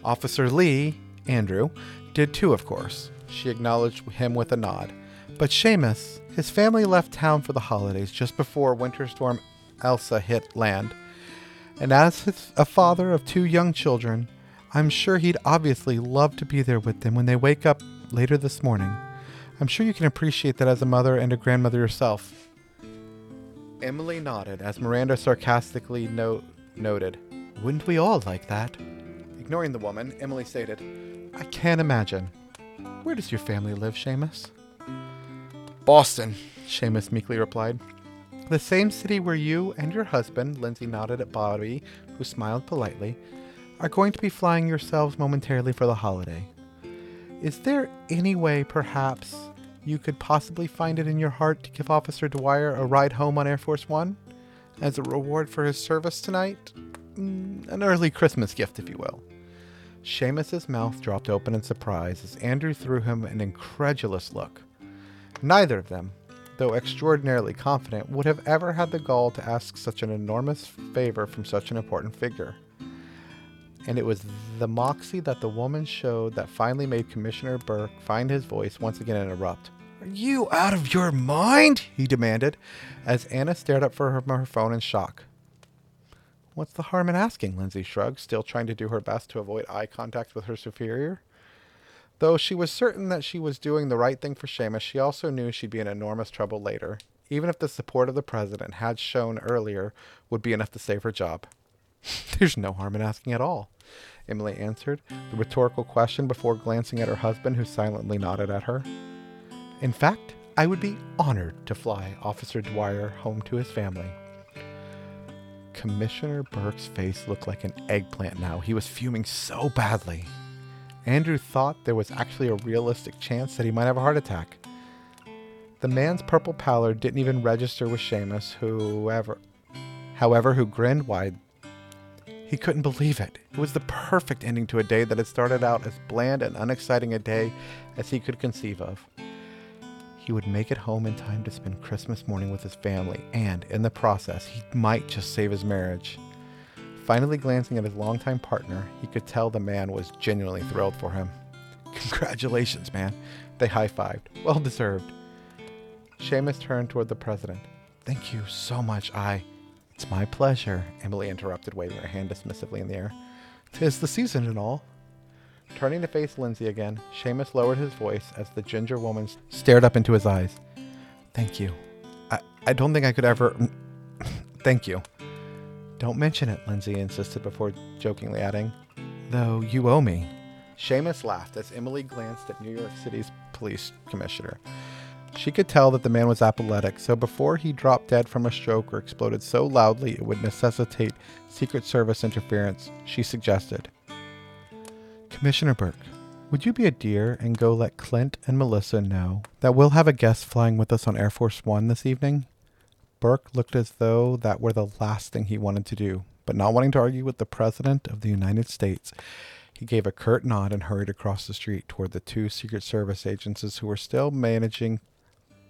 Officer Lee, Andrew, did too, of course. She acknowledged him with a nod. But Seamus, his family left town for the holidays just before Winter Storm Elsa hit land. And as a father of two young children, I'm sure he'd obviously love to be there with them when they wake up later this morning. I'm sure you can appreciate that as a mother and a grandmother yourself. Emily nodded as Miranda sarcastically no- noted, Wouldn't we all like that? Ignoring the woman, Emily stated, I can't imagine. Where does your family live, Seamus? Boston, Seamus meekly replied. The same city where you and your husband, Lindsay nodded at Bobby, who smiled politely, are going to be flying yourselves momentarily for the holiday. Is there any way, perhaps, you could possibly find it in your heart to give Officer Dwyer a ride home on Air Force One? As a reward for his service tonight? Mm, an early Christmas gift, if you will. Seamus's mouth dropped open in surprise as Andrew threw him an incredulous look. Neither of them, though extraordinarily confident, would have ever had the gall to ask such an enormous favor from such an important figure. And it was the moxie that the woman showed that finally made Commissioner Burke find his voice once again and erupt. Are you out of your mind? he demanded, as Anna stared up from her, phone in shock. What's the harm in asking? Lindsay shrugged, still trying to do her best to avoid eye contact with her superior. Though she was certain that she was doing the right thing for Seamus, she also knew she'd be in enormous trouble later, even if the support of the president had shown earlier would be enough to save her job. [LAUGHS] There's no harm in asking at all, Emily answered, the rhetorical question before glancing at her husband, who silently nodded at her. In fact, I would be honored to fly Officer Dwyer home to his family. Commissioner Burke's face looked like an eggplant now. He was fuming so badly. Andrew thought there was actually a realistic chance that he might have a heart attack. The man's purple pallor didn't even register with Seamus, whoever, however, who grinned wide. He couldn't believe it. It was the perfect ending to a day that had started out as bland and unexciting a day as he could conceive of. He would make it home in time to spend Christmas morning with his family, and in the process, he might just save his marriage. Finally, glancing at his longtime partner, he could tell the man was genuinely thrilled for him. Congratulations, man. They high fived. Well deserved. Seamus turned toward the president. Thank you so much, I. It's my pleasure, Emily interrupted, waving her hand dismissively in the air. Tis the season and all. Turning to face Lindsay again, Seamus lowered his voice as the ginger woman stared up into his eyes. Thank you. I, I don't think I could ever. [LAUGHS] Thank you. Don't mention it, Lindsay insisted before jokingly adding, Though you owe me. Seamus laughed as Emily glanced at New York City's police commissioner. She could tell that the man was epileptic, so before he dropped dead from a stroke or exploded so loudly it would necessitate Secret Service interference, she suggested, Commissioner Burke, would you be a dear and go let Clint and Melissa know that we'll have a guest flying with us on Air Force One this evening? Burke looked as though that were the last thing he wanted to do, but not wanting to argue with the President of the United States, he gave a curt nod and hurried across the street toward the two Secret Service agents who were still managing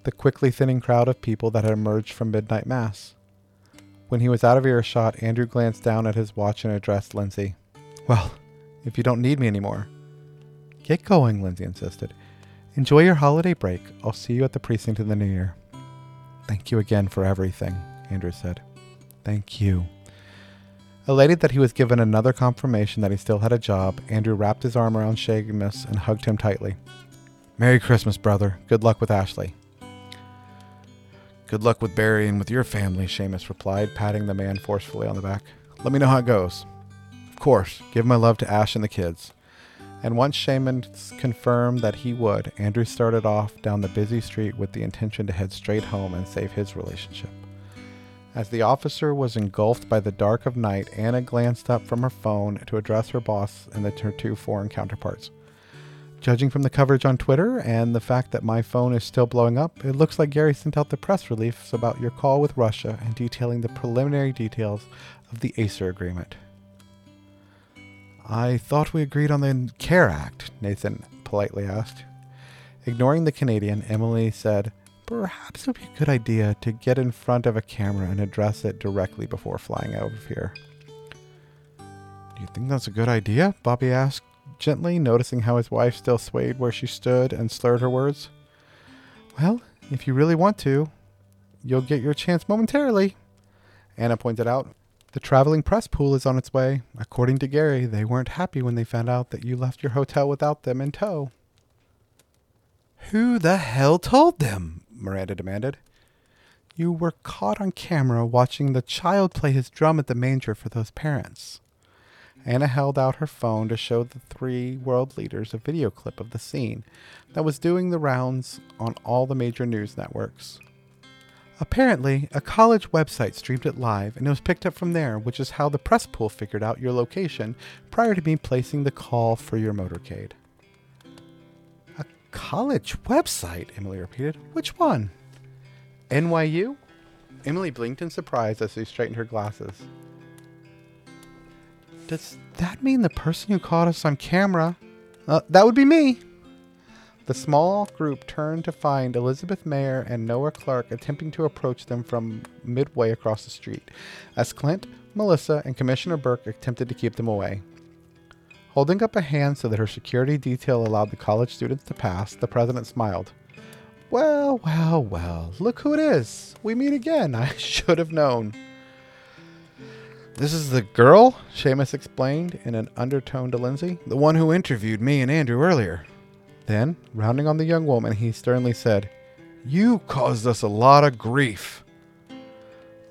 the quickly thinning crowd of people that had emerged from midnight mass. When he was out of earshot, Andrew glanced down at his watch and addressed Lindsay. Well, if you don't need me anymore. Get going, Lindsay insisted. Enjoy your holiday break. I'll see you at the precinct in the new year. Thank you again for everything, Andrew said. Thank you. Elated that he was given another confirmation that he still had a job, Andrew wrapped his arm around Seamus and hugged him tightly. Merry Christmas, brother. Good luck with Ashley. Good luck with Barry and with your family, Seamus replied, patting the man forcefully on the back. Let me know how it goes. Of course, give my love to Ash and the kids. And once Seamus confirmed that he would, Andrew started off down the busy street with the intention to head straight home and save his relationship. As the officer was engulfed by the dark of night, Anna glanced up from her phone to address her boss and the, two foreign counterparts. Judging from the coverage on Twitter and the fact that my phone is still blowing up, it looks like Gary sent out the press release about your call with Russia and detailing the preliminary details of the Acer agreement. I thought we agreed on the CARE Act, Nathan politely asked. Ignoring the Canadian, Emily said, Perhaps it would be a good idea to get in front of a camera and address it directly before flying out of here. Do you think that's a good idea? Bobby asked gently, noticing how his wife still swayed where she stood and slurred her words. Well, if you really want to, you'll get your chance momentarily, Anna pointed out. The traveling press pool is on its way. According to Gary, they weren't happy when they found out that you left your hotel without them in tow. Who the hell told them? Miranda demanded. You were caught on camera watching the child play his drum at the manger for those parents. Anna held out her phone to show the three world leaders a video clip of the scene that was doing the rounds on all the major news networks. Apparently, a college website streamed it live and it was picked up from there, which is how the press pool figured out your location prior to me placing the call for your motorcade. A college website? Emily repeated. Which one? NYU? Emily blinked in surprise as she straightened her glasses. Does that mean the person who caught us on camera? Uh, that would be me. The small group turned to find Elizabeth Mayer and Noah Clark attempting to approach them from midway across the street, as Clint, Melissa, and Commissioner Burke attempted to keep them away. Holding up a hand so that her security detail allowed the college students to pass, the president smiled. Well, well, well, look who it is. We meet again. I [LAUGHS] should have known. This is the girl, Seamus explained in an undertone to Lindsay, the one who interviewed me and Andrew earlier. Then, rounding on the young woman, he sternly said, You caused us a lot of grief.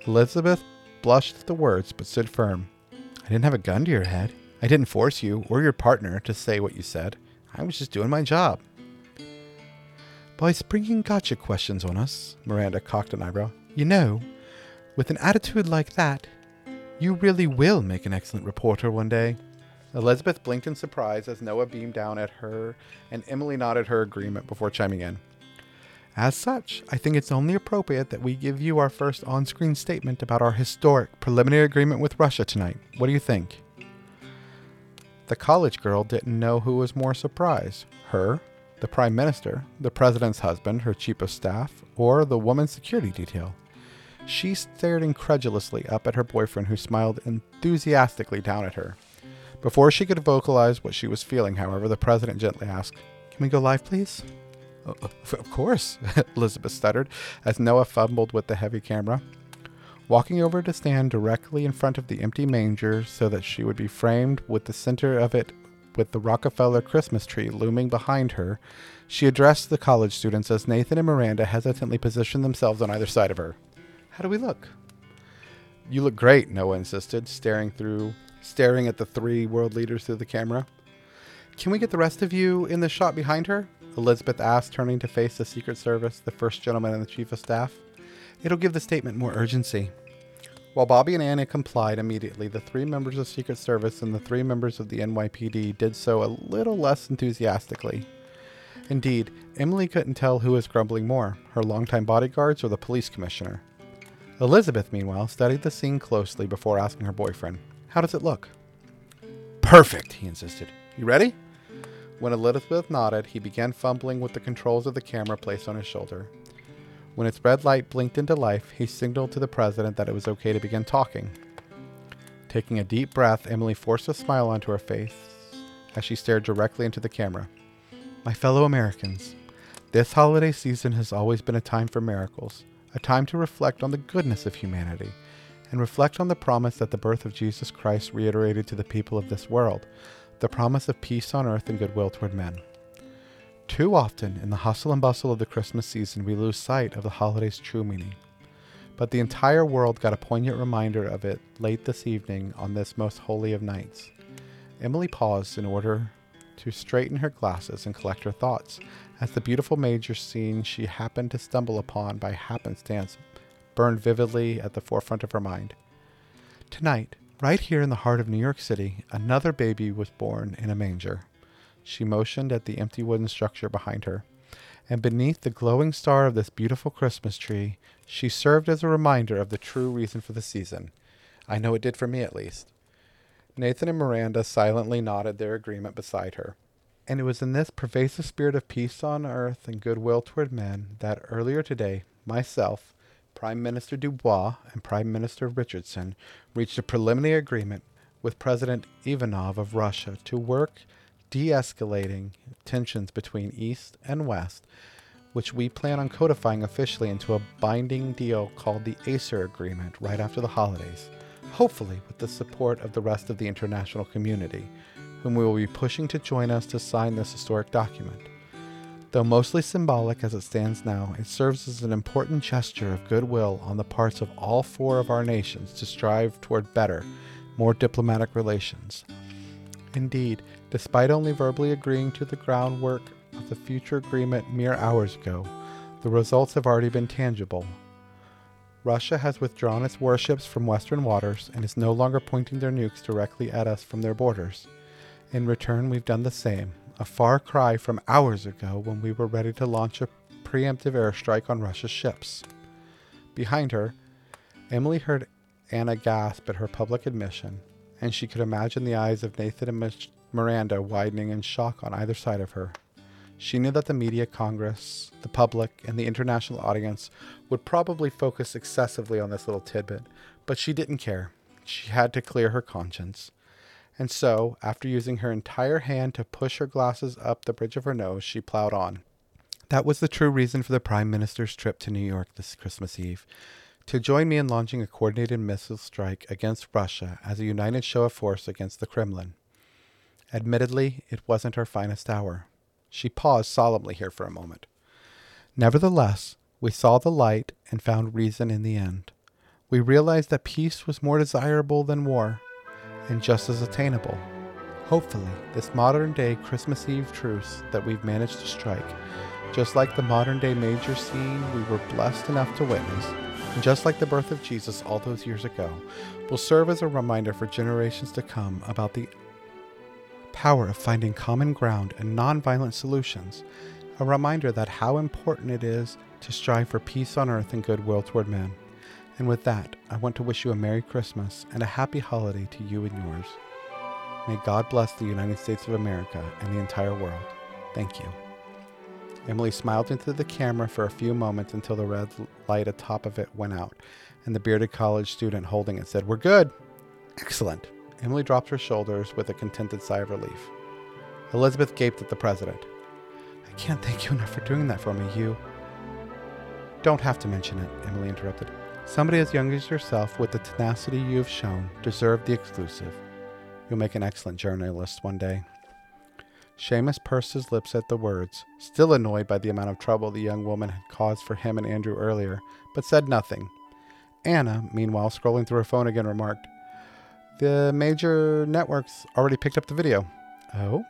Elizabeth blushed at the words but stood firm. I didn't have a gun to your head. I didn't force you or your partner to say what you said. I was just doing my job. By springing gotcha questions on us, Miranda cocked an eyebrow. You know, with an attitude like that, you really will make an excellent reporter one day. Elizabeth blinked in surprise as Noah beamed down at her, and Emily nodded her agreement before chiming in. As such, I think it's only appropriate that we give you our first on screen statement about our historic preliminary agreement with Russia tonight. What do you think? The college girl didn't know who was more surprised her, the Prime Minister, the President's husband, her Chief of Staff, or the woman's security detail. She stared incredulously up at her boyfriend, who smiled enthusiastically down at her. Before she could vocalize what she was feeling, however, the president gently asked, Can we go live, please? of course, [LAUGHS] Elizabeth stuttered as Noah fumbled with the heavy camera. Walking over to stand directly in front of the empty manger so that she would be framed with the center of it with the Rockefeller Christmas tree looming behind her, she addressed the college students as Nathan and Miranda hesitantly positioned themselves on either side of her. How do we look? You look great, Noah insisted, staring through staring at the three world leaders through the camera. Can we get the rest of you in the shot behind her? Elizabeth asked, turning to face the Secret Service, the first gentleman and the chief of staff. It'll give the statement more urgency. While Bobby and Anna complied immediately, the three members of Secret Service and the three members of the NYPD did so a little less enthusiastically. Indeed, Emily couldn't tell who was grumbling more, her longtime bodyguards or the police commissioner. Elizabeth, meanwhile, studied the scene closely before asking her boyfriend, How does it look? Perfect, he insisted. You ready? When Elizabeth nodded, he began fumbling with the controls of the camera placed on his shoulder. When its red light blinked into life, he signaled to the president that it was okay to begin talking. Taking a deep breath, Emily forced a smile onto her face as she stared directly into the camera. My fellow Americans, this holiday season has always been a time for miracles a time to reflect on the goodness of humanity and reflect on the promise that the birth of Jesus Christ reiterated to the people of this world the promise of peace on earth and goodwill toward men. Too often, in the hustle and bustle of the Christmas season, we lose sight of the holiday's true meaning. But the entire world got a poignant reminder of it late this evening on this most holy of nights. Emily paused in order to straighten her glasses and collect her thoughts, as the beautiful major scene she happened to stumble upon by happenstance burned vividly at the forefront of her mind. Tonight, right here in the heart of New York City, another baby was born in a manger. She motioned at the empty wooden structure behind her, and beneath the glowing star of this beautiful Christmas tree, she served as a reminder of the true reason for the season. I know it did for me, at least. Nathan and Miranda silently nodded their agreement beside her. And it was in this pervasive spirit of peace on earth and goodwill toward men that earlier today, myself, Prime Minister Dubois, and Prime Minister Richardson reached a preliminary agreement with President Ivanov of Russia to work de escalating tensions between East and West, which we plan on codifying officially into a binding deal called the Acer Agreement right after the holidays hopefully with the support of the rest of the international community, whom we will be pushing to join us to sign this historic document. Though mostly symbolic as it stands now, it serves as an important gesture of goodwill on the parts of all four of our nations to strive toward better, more diplomatic relations. Indeed, despite only verbally agreeing to the groundwork of the future agreement mere hours ago, the results have already been tangible, Russia has withdrawn its warships from Western waters and is no longer pointing their nukes directly at us from their borders. In return, we've done the same, a far cry from hours ago when we were ready to launch a preemptive airstrike on Russia's ships. Behind her, Emily heard Anna gasp at her public admission, and she could imagine the eyes of Nathan and Miranda widening in shock on either side of her. She knew that the media congress, the public, and the international audience would probably focus excessively on this little tidbit, but she didn't care. She had to clear her conscience. And so, after using her entire hand to push her glasses up the bridge of her nose, she plowed on. That was the true reason for the Prime Minister's trip to New York this Christmas Eve to join me in launching a coordinated missile strike against Russia as a united show of force against the Kremlin. Admittedly, it wasn't her finest hour. She paused solemnly here for a moment. Nevertheless, we saw the light and found reason in the end. We realized that peace was more desirable than war, and just as attainable. Hopefully, this modern day Christmas Eve truce that we've managed to strike, just like the modern day major scene we were blessed enough to witness, and just like the birth of Jesus all those years ago, will serve as a reminder for generations to come about the power of finding common ground and nonviolent solutions, a reminder that how important it is to strive for peace on earth and goodwill toward men. And with that, I want to wish you a Merry Christmas and a Happy Holiday to you and yours. May God bless the United States of America and the entire world. Thank you. Emily smiled into the camera for a few moments until the red light atop of it went out, and the bearded college student holding it said, We're good. Excellent. Emily dropped her shoulders with a contented sigh of relief. Elizabeth gaped at the president. I can't thank you enough for doing that for me, you. Don't have to mention it, Emily interrupted. Somebody as young as yourself, with the tenacity you have shown, deserved the exclusive. You'll make an excellent journalist one day. Seamus pursed his lips at the words, still annoyed by the amount of trouble the young woman had caused for him and Andrew earlier, but said nothing. Anna, meanwhile, scrolling through her phone again, remarked, the major networks already picked up the video. Oh?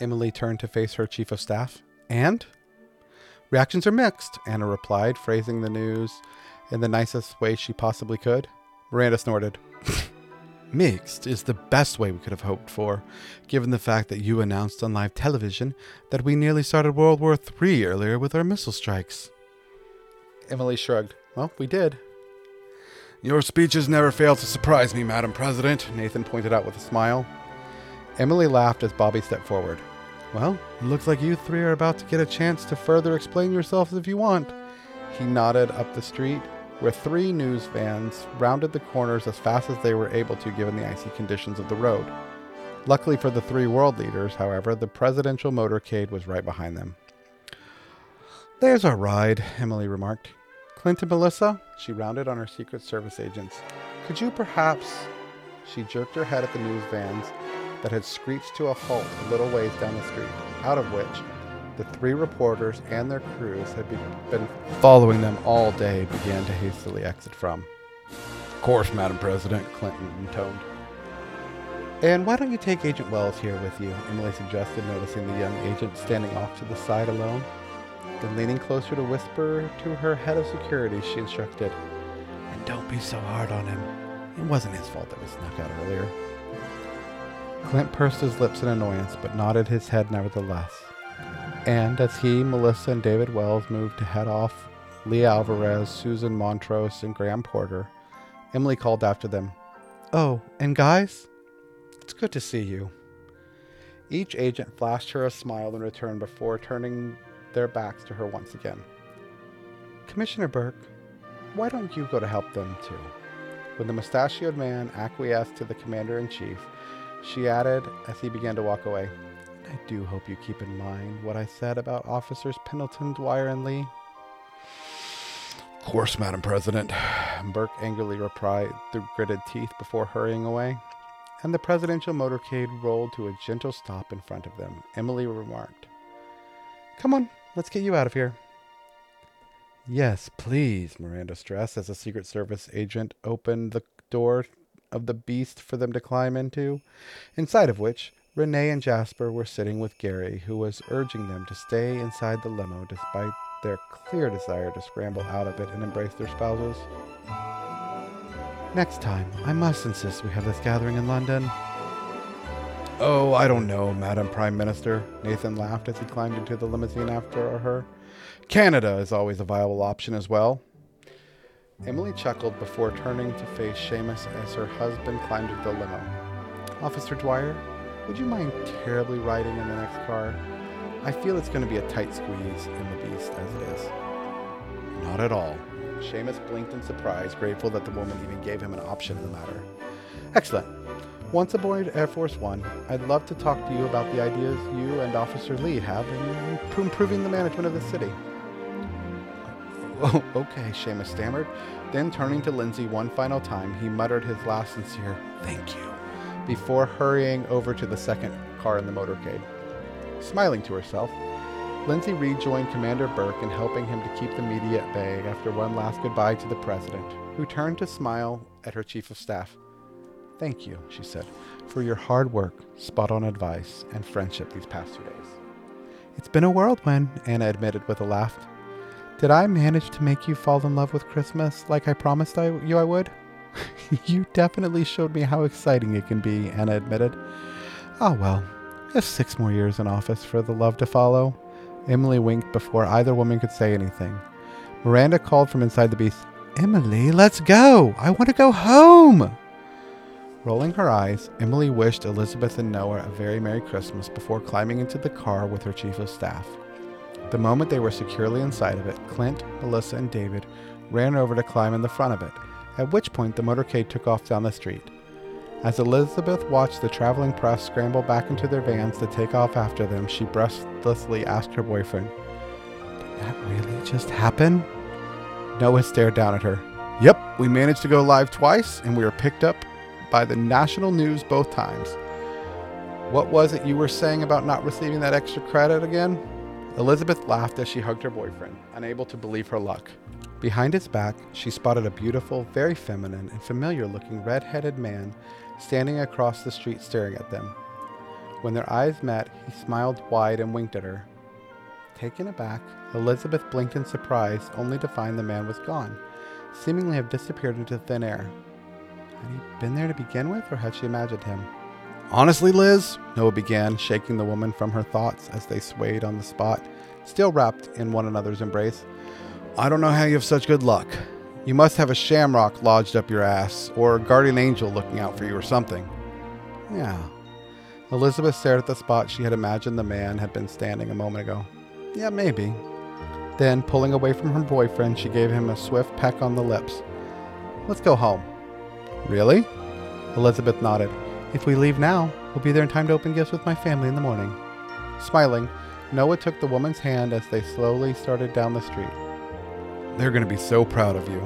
Emily turned to face her chief of staff. And? Reactions are mixed, Anna replied, phrasing the news in the nicest way she possibly could. Miranda snorted. [LAUGHS] Mixed is the best way we could have hoped for, given the fact that you announced on live television that we nearly started World War III earlier with our missile strikes. Emily shrugged. Well, we did. Your speeches never fail to surprise me, Madam President, Nathan pointed out with a smile. Emily laughed as Bobby stepped forward. Well, looks like you three are about to get a chance to further explain yourselves if you want. He nodded up the street, where three news vans rounded the corners as fast as they were able to given the icy conditions of the road. Luckily for the three world leaders, however, the presidential motorcade was right behind them. There's our ride, Emily remarked. Clint and Melissa, she rounded on her Secret Service agents. Could you perhaps. She jerked her head at the news vans that had screeched to a halt a little ways down the street, out of which the three reporters and their crews had been following them all day began to hastily exit from. Of course, Madam President, Clint intoned. And why don't you take Agent Wells here with you? Emily suggested, noticing the young agent standing off to the side alone. Then leaning closer to whisper to her head of security, she instructed, And don't be so hard on him. It wasn't his fault that we snuck out earlier. Clint pursed his lips in annoyance, but nodded his head nevertheless. And as he, Melissa, and David Wells moved to head off, Lee Alvarez, Susan Montrose, and Graham Porter, Emily called after them, Oh, and guys, it's good to see you. Each agent flashed her a smile in return before turning their backs to her once again. Commissioner Burke, why don't you go to help them too? When the mustachioed man acquiesced to the commander in chief, she added as he began to walk away, I do hope you keep in mind what I said about Officers Pendleton, Dwyer, and Lee. Of course, Madam President. [SIGHS] Burke angrily replied through gritted teeth before hurrying away and the presidential motorcade rolled to a gentle stop in front of them. Emily remarked, Come on, let's get you out of here. Yes, please, Miranda stressed as a Secret Service agent opened the door of the beast for them to climb into, inside of which Renee and Jasper were sitting with Gary, who was urging them to stay inside the limo despite their clear desire to scramble out of it and embrace their spouses. Next time, I must insist we have this gathering in London. Oh, I don't know, Madam Prime Minister. Nathan laughed as he climbed into the limousine after her. Canada is always a viable option as well. Emily chuckled before turning to face Seamus as her husband climbed into the limo. Officer Dwyer, would you mind terribly riding in the next car? I feel it's going to be a tight squeeze in the beast as it is. Not at all. Seamus blinked in surprise, grateful that the woman even gave him an option in the matter. Excellent. Once aboard Air Force One, I'd love to talk to you about the ideas you and Officer Lee have in improving the management of the city. Oh, okay, Seamus stammered. Then, turning to Lindsay one final time, he muttered his last sincere thank you before hurrying over to the second car in the motorcade. Smiling to herself, Lindsay rejoined Commander Burke in helping him to keep the media at bay after one last goodbye to the President, who turned to smile at her Chief of Staff. Thank you, she said, for your hard work, spot on advice, and friendship these past two days. It's been a whirlwind, Anna admitted with a laugh. Did I manage to make you fall in love with Christmas like I promised I, you I would? [LAUGHS] you definitely showed me how exciting it can be, Anna admitted. Oh well, just six more years in office for the love to follow. Emily winked before either woman could say anything. Miranda called from inside the beast, Emily, let's go! I want to go home! Rolling her eyes, Emily wished Elizabeth and Noah a very Merry Christmas before climbing into the car with her chief of staff. The moment they were securely inside of it, Clint, Melissa, and David ran over to climb in the front of it, at which point the motorcade took off down the street. As Elizabeth watched the traveling press scramble back into their vans to take off after them, she breathlessly asked her boyfriend, Did that really just happen? Noah stared down at her. Yep, we managed to go live twice, and we were picked up by the national news both times. What was it you were saying about not receiving that extra credit again? Elizabeth laughed as she hugged her boyfriend, unable to believe her luck. Behind his back, she spotted a beautiful, very feminine, and familiar looking red headed man standing across the street staring at them. When their eyes met, he smiled wide and winked at her. Taken aback, Elizabeth blinked in surprise, only to find the man was gone, seemingly have disappeared into thin air. Had he been there to begin with, or had she imagined him? Honestly, Liz, Noah began, shaking the woman from her thoughts as they swayed on the spot, still wrapped in one another's embrace. I don't know how you have such good luck. You must have a shamrock lodged up your ass, or a guardian angel looking out for you, or something. Yeah. Elizabeth stared at the spot she had imagined the man had been standing a moment ago. Yeah, maybe. Then, pulling away from her boyfriend, she gave him a swift peck on the lips. Let's go home. Really? Elizabeth nodded. If we leave now, we'll be there in time to open gifts with my family in the morning. Smiling, Noah took the woman's hand as they slowly started down the street. They're going to be so proud of you.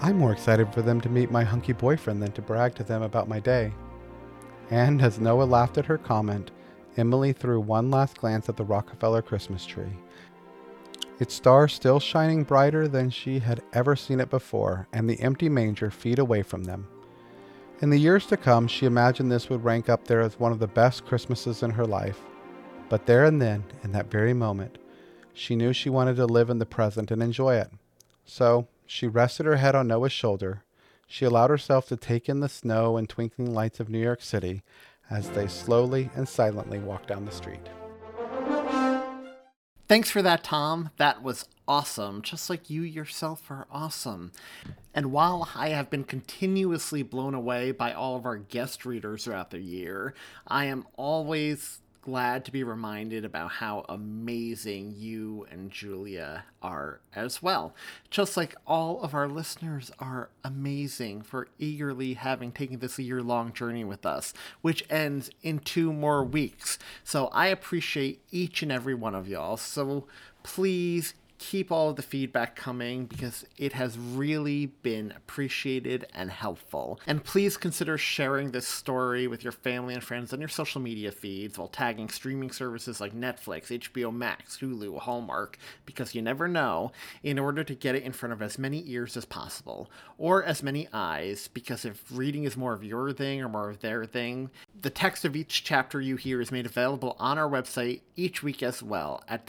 I'm more excited for them to meet my hunky boyfriend than to brag to them about my day. And as Noah laughed at her comment, Emily threw one last glance at the Rockefeller Christmas tree. Its star still shining brighter than she had ever seen it before, and the empty manger feet away from them. In the years to come, she imagined this would rank up there as one of the best Christmases in her life. But there and then, in that very moment, she knew she wanted to live in the present and enjoy it. So she rested her head on Noah's shoulder. She allowed herself to take in the snow and twinkling lights of New York City as they slowly and silently walked down the street. Thanks for that, Thom. That was awesome, just like you yourself are awesome. And while I have been continuously blown away by all of our guest readers throughout the year, I am always glad to be reminded about how amazing you and Julia are as well. Just like all of our listeners are amazing for eagerly having taken this year long journey with us, which ends in two more weeks. So I appreciate each and every one of y'all. So please keep all of the feedback coming because it has really been appreciated and helpful. And please consider sharing this story with your family and friends on your social media feeds while tagging streaming services like Netflix, HBO Max, Hulu, Hallmark, because you never know, in order to get it in front of as many ears as possible, or as many eyes, because if reading is more of your thing or more of their thing, the text of each chapter you hear is made available on our website each week as well at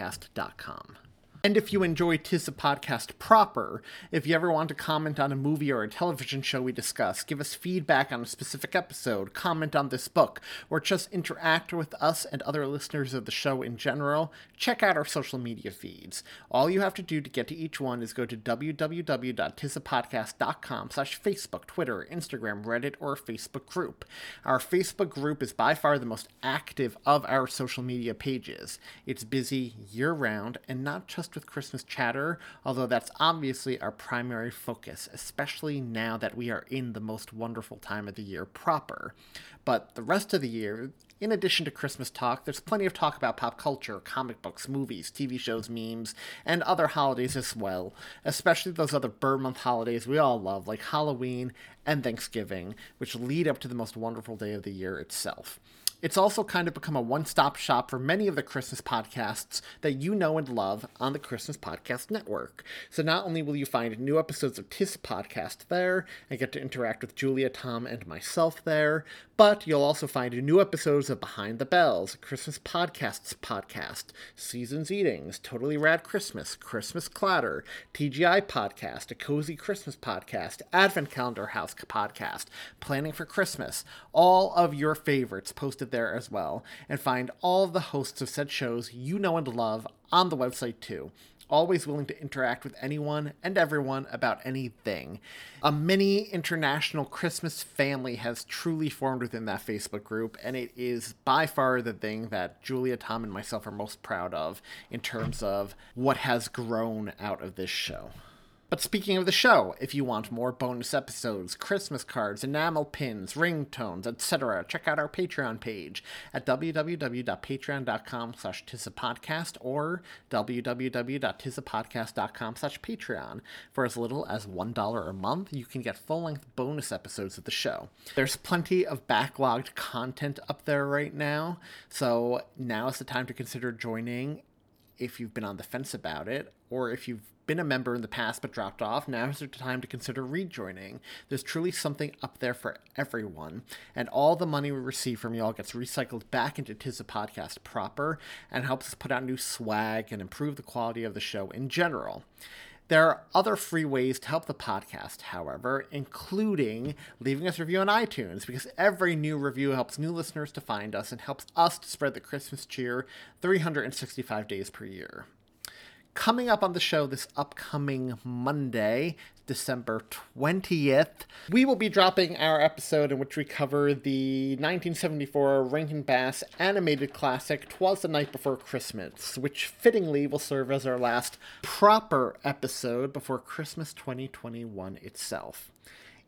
www.tisapodcast.com. And if you enjoy Tis a Podcast proper, if you ever want to comment on a movie or a television show we discuss, give us feedback on a specific episode, comment on this book, or just interact with us and other listeners of the show in general, check out our social media feeds. All you have to do to get to each one is go to www.tisapodcast.com slash Facebook, Twitter, Instagram, Reddit, or Facebook group. Our Facebook group is by far the most active of our social media pages. It's busy year-round and not just with Christmas chatter, although that's obviously our primary focus, especially now that we are in the most wonderful time of the year proper. But the rest of the year, in addition to Christmas talk, there's plenty of talk about pop culture, comic books, movies, TV shows, memes, and other holidays as well, especially those other ber month holidays we all love, like Halloween and Thanksgiving, which lead up to the most wonderful day of the year itself. It's also kind of become a one stop shop for many of the Christmas podcasts that you know and love on the Christmas Podcast Network. So not only will you find new episodes of Tis Podcast there and get to interact with Julia, Thom, and myself there, but you'll also find new episodes of Behind the Bells, Christmas Podcasts podcast, Seasons Eatings, Totally Rad Christmas, Christmas Clatter, TGI Podcast, a Cozy Christmas Podcast, Advent Calendar House podcast, Planning for Christmas, all of your favorites posted there as well, and find all of the hosts of said shows you know and love on the website too. Always willing to interact with anyone and everyone about anything. A mini international Christmas family has truly formed within that Facebook group, and it is by far the thing that Julia, Thom, and myself are most proud of in terms of what has grown out of this show. But speaking of the show, if you want more bonus episodes, Christmas cards, enamel pins, ringtones, etc., check out our Patreon page at www.patreon.com slash tisapodcast or www.tisapodcast.com slash patreon. For as little as $1 a month, you can get full-length bonus episodes of the show. There's plenty of backlogged content up there right now, so now is the time to consider joining if you've been on the fence about it, or if you've been a member in the past but dropped off, now is the time to consider rejoining. There's truly something up there for everyone, and all the money we receive from y'all gets recycled back into Tis a Podcast proper and helps us put out new swag and improve the quality of the show in general. There are other free ways to help the podcast, however, including leaving us a review on iTunes, because every new review helps new listeners to find us and helps us to spread the Christmas cheer 365 days per year. Coming up on the show this upcoming Monday, December 20th, we will be dropping our episode in which we cover the 1974 Rankin Bass animated classic Twas the Night Before Christmas, which fittingly will serve as our last proper episode before Christmas 2021 itself.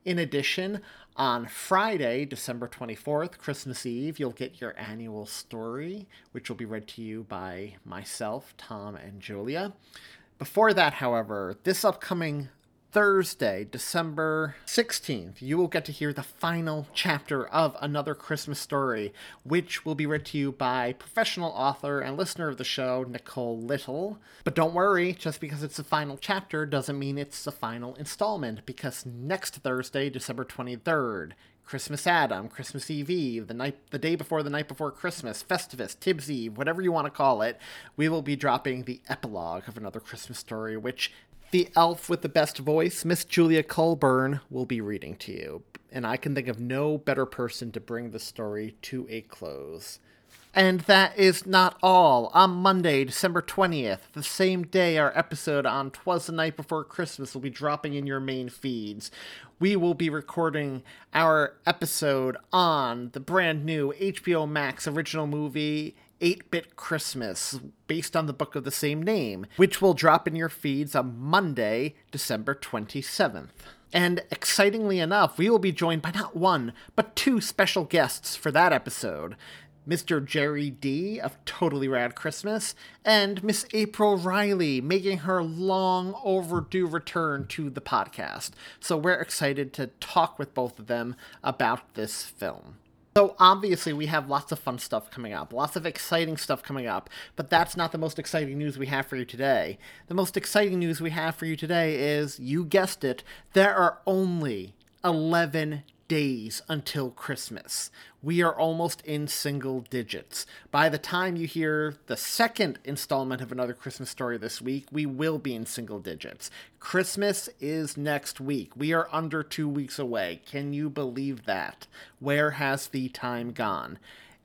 In addition, on Friday, December 24th, Christmas Eve, you'll get your annual story, which will be read to you by myself, Thom, and Julia. Before that, however, this upcoming Thursday, December 16th, you will get to hear the final chapter of Another Christmas Story, which will be read to you by professional author and listener of the show, Nicole Little. But don't worry, just because it's the final chapter doesn't mean it's the final installment, because next Thursday, December 23rd, Christmas Adam, Christmas Eve Eve, the night the day before the night before Christmas, Festivus, Tibbs Eve, whatever you want to call it, we will be dropping the epilogue of another Christmas story, which the elf with the best voice, Miss Julia Colburn, will be reading to you. And I can think of no better person to bring the story to a close. And that is not all. On Monday, December 20th, the same day our episode on Twas the Night Before Christmas will be dropping in your main feeds, we will be recording our episode on the brand new HBO Max original movie 8 Bit Christmas, based on the book of the same name, which will drop in your feeds on Monday, December 27th. And excitingly enough, we will be joined by not one, but two special guests for that episode. Mr. Gerry D of Totally Rad Christmas, and Miss April Ryley making her long overdue return to the podcast. So we're excited to talk with both of them about this film. So obviously we have lots of fun stuff coming up, lots of exciting stuff coming up, but that's not the most exciting news we have for you today. The most exciting news we have for you today is, you guessed it, there are only 11 days until Christmas. We are almost in single digits. By the time you hear the second installment of another Christmas story this week, we will be in single digits. Christmas is next week. We are under two weeks away. Can you believe that? Where has the time gone?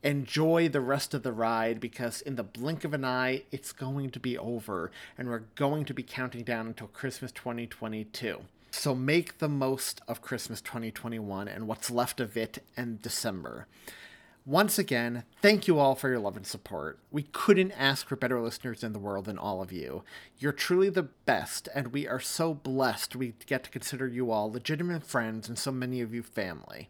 enjoy the rest of the ride because in the blink of an eye it's going to be over and we're going to be counting down until Christmas 2022. So make the most of Christmas 2021 and what's left of it in December. Once again, thank you all for your love and support. We couldn't ask for better listeners in the world than all of you. You're truly the best, and we are so blessed we get to consider you all legitimate friends and so many of you family.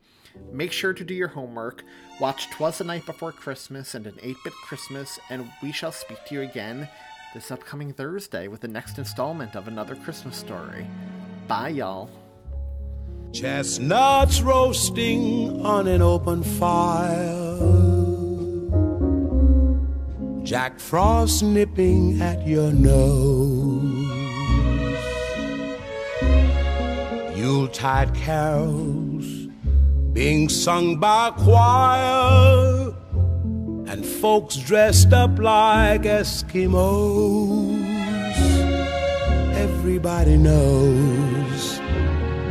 Make sure to do your homework, watch Twas the Night Before Christmas and An 8 Bit Christmas, and we shall speak to you again this upcoming Thursday with the next installment of Another Christmas Story. Bye, y'all. Chestnuts roasting on an open fire. Jack Frost nipping at your nose. Yuletide carols being sung by choir. And folks dressed up like Eskimos. Everybody knows